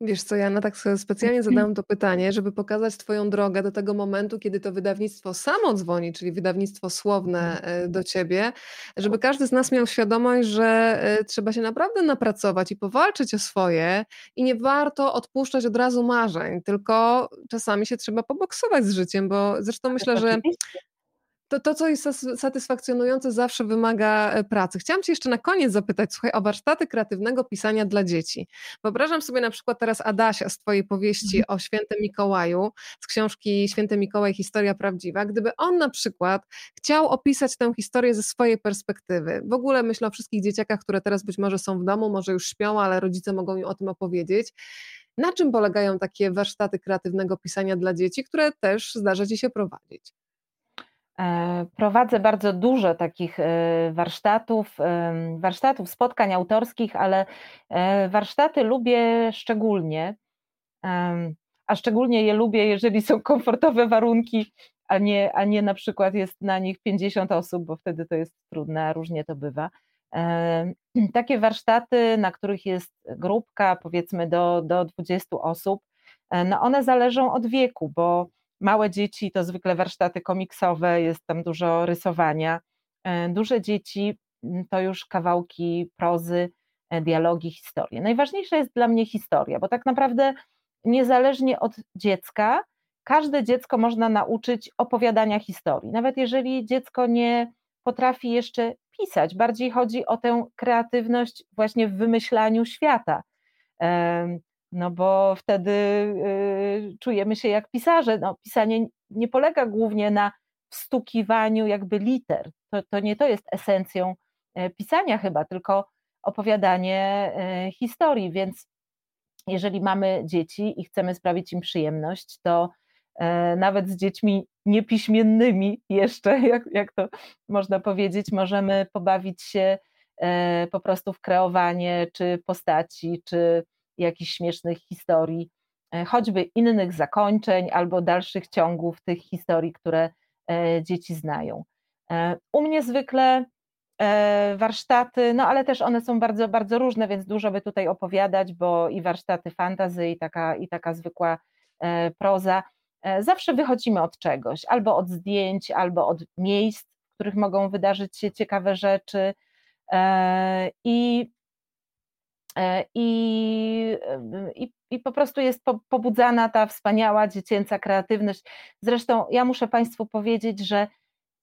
Wiesz co, Jana, tak specjalnie zadałam to pytanie, żeby pokazać Twoją drogę do tego momentu, kiedy to wydawnictwo samo dzwoni, czyli wydawnictwo słowne mhm. e, do Ciebie, żeby każdy z nas miał świadomość, że e, trzeba się naprawdę napracować i powalczyć o swoje i nie warto odpuszczać od razu marzeń, tylko czasami się trzeba poboksować z życiem, bo zresztą myślę, że to, to, co jest satysfakcjonujące, zawsze wymaga e, pracy. Chciałam Cię jeszcze na koniec zapytać, słuchaj, o warsztaty kreatywnego pisania dla dzieci. Wyobrażam sobie na przykład teraz Adasia z Twojej powieści mhm. o świętym Mikołaju, z książki Święty Mikołaj, historia prawdziwa. Gdyby on na przykład chciał opisać tę historię ze swojej perspektywy, w ogóle myślę o wszystkich dzieciakach, które teraz być może są w domu, może już śpią, ale rodzice mogą im o tym opowiedzieć. Na czym polegają takie warsztaty kreatywnego pisania dla dzieci, które też zdarza Ci się prowadzić? E, prowadzę bardzo dużo takich e, warsztatów, warsztatów, spotkań autorskich, ale e, warsztaty lubię szczególnie, a szczególnie je lubię, jeżeli są komfortowe warunki, a nie, a nie na przykład jest na nich 50 osób, bo wtedy to jest trudne, a różnie to bywa. Takie warsztaty, na których jest grupka powiedzmy do, do 20 osób, no one zależą od wieku, bo Małe dzieci to zwykle warsztaty komiksowe, jest tam dużo rysowania. E, duże dzieci mm, to już kawałki prozy, e, dialogi, historie. Najważniejsza jest dla mnie historia, bo tak naprawdę niezależnie od dziecka, każde dziecko można nauczyć opowiadania historii. Nawet jeżeli dziecko nie potrafi jeszcze pisać, bardziej chodzi o tę kreatywność właśnie w wymyślaniu świata no bo wtedy y, czujemy się jak pisarze. No, pisanie nie polega głównie na wstukiwaniu jakby liter. To, to nie to jest esencją e, pisania chyba, tylko opowiadanie e, historii, więc jeżeli mamy dzieci i chcemy sprawić im przyjemność, to e, nawet z dziećmi niepiśmiennymi jeszcze, jak, jak to można powiedzieć, możemy pobawić się po prostu w kreowanie czy postaci, czy jakichś śmiesznych historii, e, choćby innych zakończeń albo dalszych ciągów tych historii, które e, dzieci znają. E, u mnie zwykle warsztaty, no ale też one są bardzo, bardzo różne, więc dużo by tutaj opowiadać, bo i warsztaty fantazy, i taka, i taka zwykła proza. Zawsze wychodzimy od czegoś, albo od zdjęć, albo od miejsc, w których mogą wydarzyć się ciekawe rzeczy. I i, i, i po prostu jest pobudzana ta wspaniała dziecięca kreatywność. Zresztą ja muszę Państwu powiedzieć, że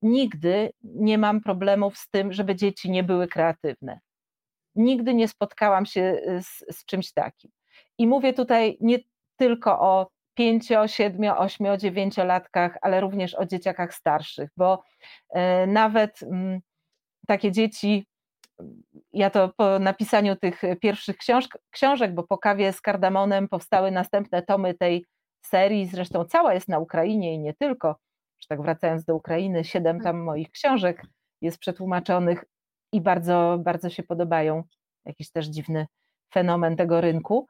nigdy nie mam problemów z tym, żeby dzieci nie były kreatywne. Nigdy nie spotkałam się z, z czymś takim. I mówię tutaj nie tylko o 5, 7, 8, 9 latkach, ale również o dzieciakach starszych, bo e, nawet mm, takie dzieci ja to po napisaniu tych pierwszych książek, książek, bo po kawie z kardamonem powstały następne tomy tej serii, zresztą cała jest na Ukrainie i nie tylko, że tak wracając do Ukrainy, siedem tam moich książek jest przetłumaczonych i bardzo, bardzo się podobają. Jakiś też dziwny fenomen tego rynku.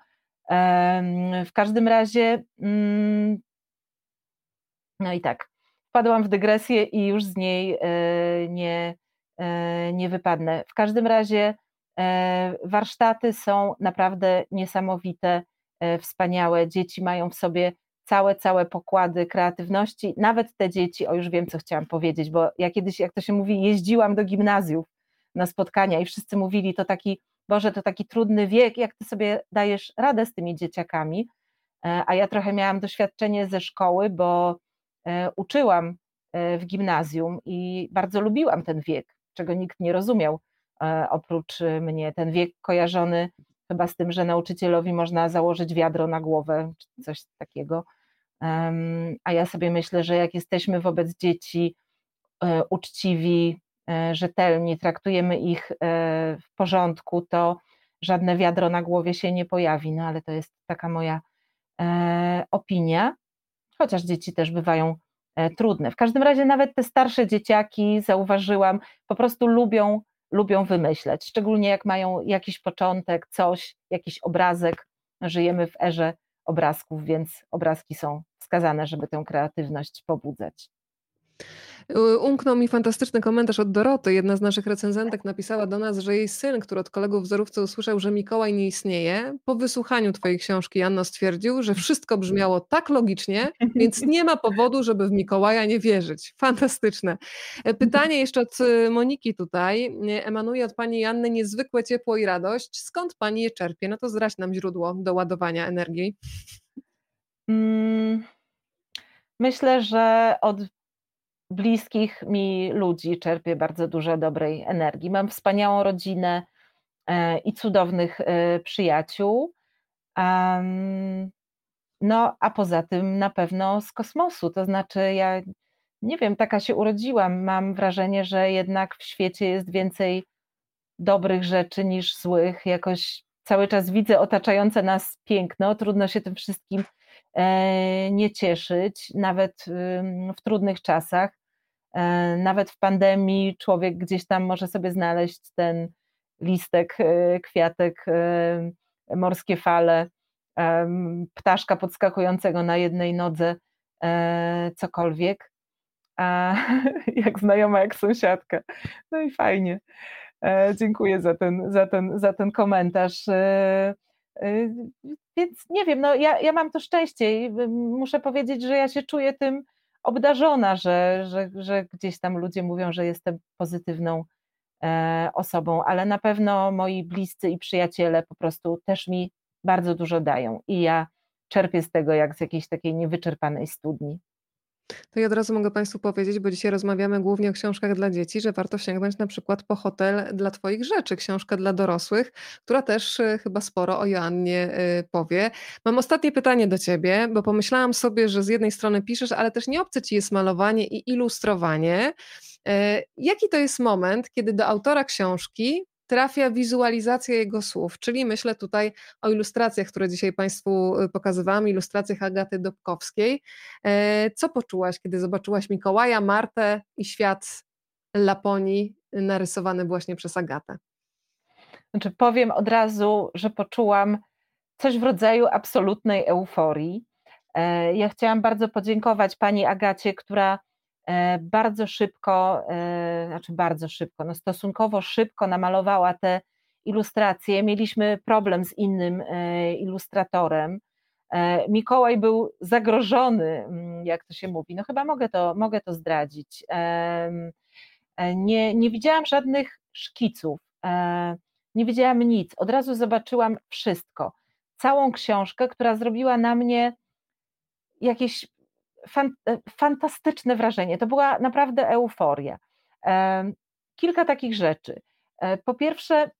W każdym razie, mm, no i tak, wpadłam w dygresję i już z niej e, nie, nie wypadnę. W każdym razie e, warsztaty są naprawdę niesamowite, e, wspaniałe. Dzieci mają w sobie całe, całe pokłady kreatywności, nawet te dzieci, o już wiem, co chciałam powiedzieć, bo ja kiedyś, jak to się mówi, jeździłam do gimnazjów na spotkania i wszyscy mówili, to taki, Boże, to taki trudny wiek, jak ty sobie dajesz radę z tymi dzieciakami, a ja trochę miałam doświadczenie ze szkoły, bo uczyłam w gimnazjum i bardzo lubiłam ten wiek czego nikt nie rozumiał e, oprócz mnie. Ten wiek kojarzony chyba z tym, że nauczycielowi można założyć wiadro na głowę, czy coś takiego. A ja sobie myślę, że jak jesteśmy wobec dzieci e, uczciwi, e, rzetelni, traktujemy ich w porządku, to żadne wiadro na głowie się nie pojawi. No ale to jest taka moja opinia, chociaż dzieci też bywają trudne. W każdym razie nawet te starsze dzieciaki, zauważyłam, po prostu lubią, lubią wymyśleć, szczególnie jak mają jakiś początek, coś, jakiś obrazek. Żyjemy w erze obrazków, więc obrazki są wskazane, żeby tę kreatywność pobudzać. Umknął mi fantastyczny komentarz od Doroty. Jedna z naszych recenzentek napisała do nas, że jej syn, który od kolegów w Zorówce usłyszał, że Mikołaj nie istnieje, po wysłuchaniu twojej książki, Janno, stwierdził, że wszystko brzmiało tak logicznie, więc nie ma powodu, żeby w Mikołaja nie wierzyć. Fantastyczne. Pytanie jeszcze od y, Moniki tutaj. Emanuje od pani Janny niezwykłe ciepło i radość. Skąd pani je czerpie? No to zdradź nam źródło do ładowania energii. Mm, myślę, że od bliskich mi ludzi czerpię bardzo dużo dobrej energii. Mam wspaniałą rodzinę e, i cudownych e, przyjaciół. No, a poza tym na pewno z kosmosu. To znaczy, ja nie wiem, taka się urodziłam. Mam wrażenie, że jednak w świecie jest więcej dobrych rzeczy niż złych. Jakoś cały czas widzę otaczające nas piękno. Trudno się tym wszystkim e, nie cieszyć, nawet w trudnych czasach. E, nawet w pandemii człowiek gdzieś tam może sobie znaleźć ten listek, e, kwiatek, e, morskie fale, ptaszka podskakującego na jednej nodze, cokolwiek. A jak znajoma, jak sąsiadka. No i fajnie. Dziękuję za ten, za ten, za ten komentarz. Więc nie wiem, no ja, ja mam to szczęście i muszę powiedzieć, że ja się czuję tym obdarzona, że, że, że gdzieś tam ludzie mówią, że jestem pozytywną e, osobą, ale na pewno moi bliscy i przyjaciele po prostu też mi bardzo dużo dają i ja czerpię z tego jak z jakiejś takiej niewyczerpanej studni. To ja od razu mogę Państwu powiedzieć, bo dzisiaj rozmawiamy głównie o książkach dla dzieci, że warto sięgnąć na przykład po Hotel dla Twoich rzeczy, książkę dla dorosłych, która też y, chyba sporo o Joannie y, powie. Mam ostatnie pytanie do Ciebie, bo pomyślałam sobie, że z jednej strony piszesz, ale też nie obce Ci jest malowanie i ilustrowanie. Y, jaki to jest moment, kiedy do autora książki trafia wizualizacja jego słów, czyli myślę tutaj o ilustracjach, które dzisiaj Państwu y, pokazywałam, ilustracjach Agaty Dobkowskiej. E, co poczułaś, kiedy zobaczyłaś Mikołaja, Martę i świat Laponii narysowany właśnie przez Agatę? Znaczy powiem od razu, że poczułam coś w rodzaju absolutnej euforii. E, ja chciałam bardzo podziękować pani Agacie, która bardzo szybko, e, znaczy bardzo szybko, no stosunkowo szybko namalowała te ilustracje. Mieliśmy problem z innym e, ilustratorem. Mikołaj był zagrożony, mm, jak to się mówi. No chyba mogę to, mogę to zdradzić. Nie, nie widziałam żadnych szkiców, nie widziałam nic. Od razu zobaczyłam wszystko. Całą książkę, która zrobiła na mnie jakieś E, fantastyczne wrażenie. To była naprawdę euforia. Kilka takich rzeczy. E, po pierwsze,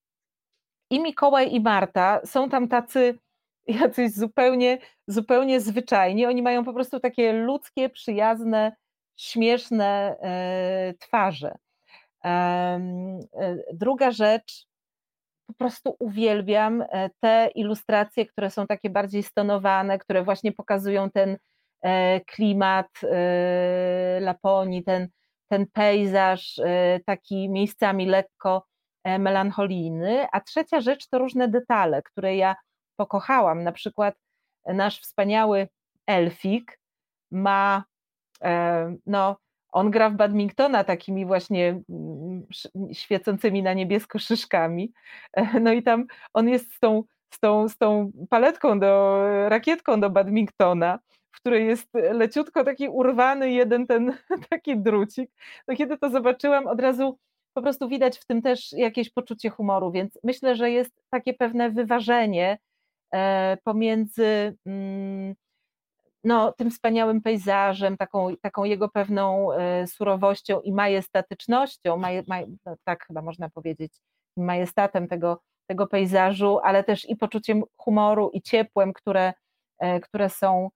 i Mikołaj, i Marta są tam tacy jacyś zupełnie, zupełnie zwyczajni. Oni mają po prostu takie ludzkie, przyjazne, śmieszne e, twarze. Druga rzecz, po prostu uwielbiam te ilustracje, które są takie bardziej stonowane, które właśnie pokazują ten klimat e, Laponii, ten, ten pejzaż e, taki miejscami lekko melancholijny, a trzecia rzecz to różne detale, które ja pokochałam, na przykład nasz wspaniały Elfik ma, no, on gra w badmintona takimi właśnie mm, świecącymi na niebiesko szyszkami, no i tam on jest z tą, z tą, z tą paletką do, rakietką do badmintona, w której jest leciutko taki urwany jeden ten taki drucik. No kiedy to zobaczyłam, od razu po prostu widać w tym też jakieś poczucie humoru, więc myślę, że jest takie pewne wyważenie e, pomiędzy mm, no, tym wspaniałym pejzażem, taką, taką jego pewną e, surowością i majestatycznością, maj, maj, no, tak chyba można powiedzieć, majestatem tego, tego pejzażu, ale też i poczuciem humoru i ciepłem, które, które są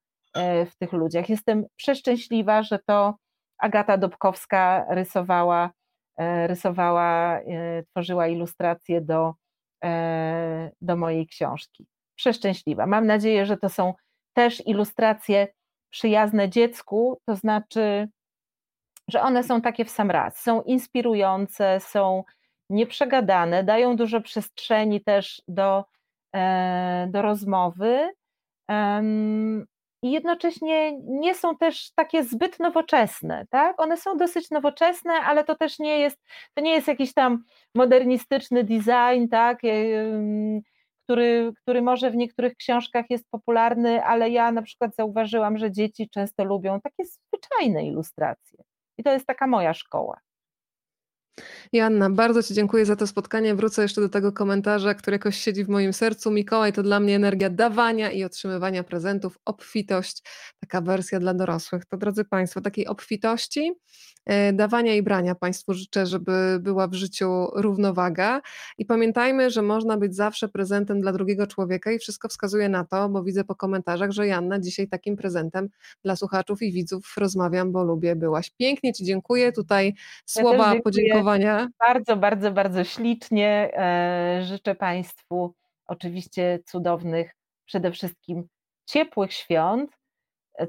w tych ludziach. Jestem przeszczęśliwa, że to Agata Dobkowska rysowała, rysowała, tworzyła ilustracje do, do mojej książki. Przeszczęśliwa. Mam nadzieję, że to są też ilustracje przyjazne dziecku, to znaczy, że one są takie w sam raz, są inspirujące, są nieprzegadane, dają dużo przestrzeni też do, e, do rozmowy i jednocześnie nie są też takie zbyt nowoczesne, tak? One są dosyć nowoczesne, ale to też nie jest, to nie jest jakiś tam modernistyczny design, tak? który, który może w niektórych książkach jest popularny, ale ja na przykład zauważyłam, że dzieci często lubią takie zwyczajne ilustracje. I to jest taka moja szkoła. Joanna, bardzo Ci dziękuję za to spotkanie. Wrócę jeszcze do tego komentarza, który jakoś siedzi w moim sercu. Mikołaj to dla mnie energia dawania i otrzymywania prezentów, obfitość, taka wersja dla dorosłych. To drodzy Państwo, takiej obfitości E, dawania i brania Państwu życzę, żeby była w życiu równowaga. I pamiętajmy, że można być zawsze prezentem dla drugiego człowieka i wszystko wskazuje na to, bo widzę po komentarzach, że Janna dzisiaj takim prezentem dla słuchaczów i widzów rozmawiam, bo lubię, byłaś. Pięknie Ci dziękuję. Tutaj słowa ja podziękowania. Bardzo, bardzo, bardzo ślicznie. E, życzę Państwu oczywiście cudownych, przede wszystkim ciepłych świąt,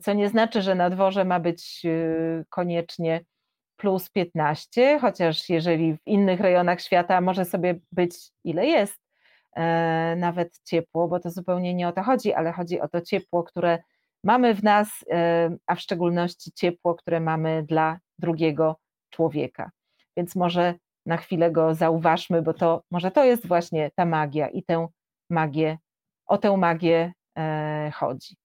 co nie znaczy, że na dworze ma być e, koniecznie plus 15, chociaż jeżeli w innych rejonach świata może sobie być ile jest, e, nawet ciepło, bo to zupełnie nie o to chodzi, ale chodzi o to ciepło, które mamy w nas, a w szczególności ciepło, które mamy dla drugiego człowieka. Więc może na chwilę go zauważmy, bo to może to jest właśnie ta magia i tę magię, o tę magię e, chodzi.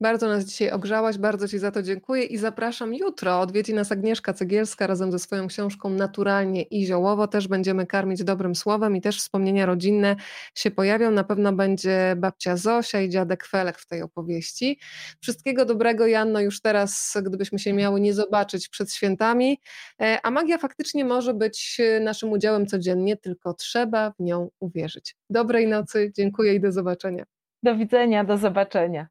Bardzo nas dzisiaj ogrzałaś, bardzo Ci za to dziękuję i zapraszam jutro. Odwiedzi nas Agnieszka Cegielska razem ze swoją książką Naturalnie i ziołowo. Też będziemy karmić dobrym słowem i też wspomnienia rodzinne się pojawią. Na pewno będzie babcia Zosia i dziadek Felek w tej opowieści. Wszystkiego dobrego, Janno, już teraz, gdybyśmy się miały nie zobaczyć przed świętami. E, a magia faktycznie może być naszym udziałem codziennie, tylko trzeba w nią uwierzyć. Dobrej nocy, dziękuję i do zobaczenia. Do widzenia, do zobaczenia.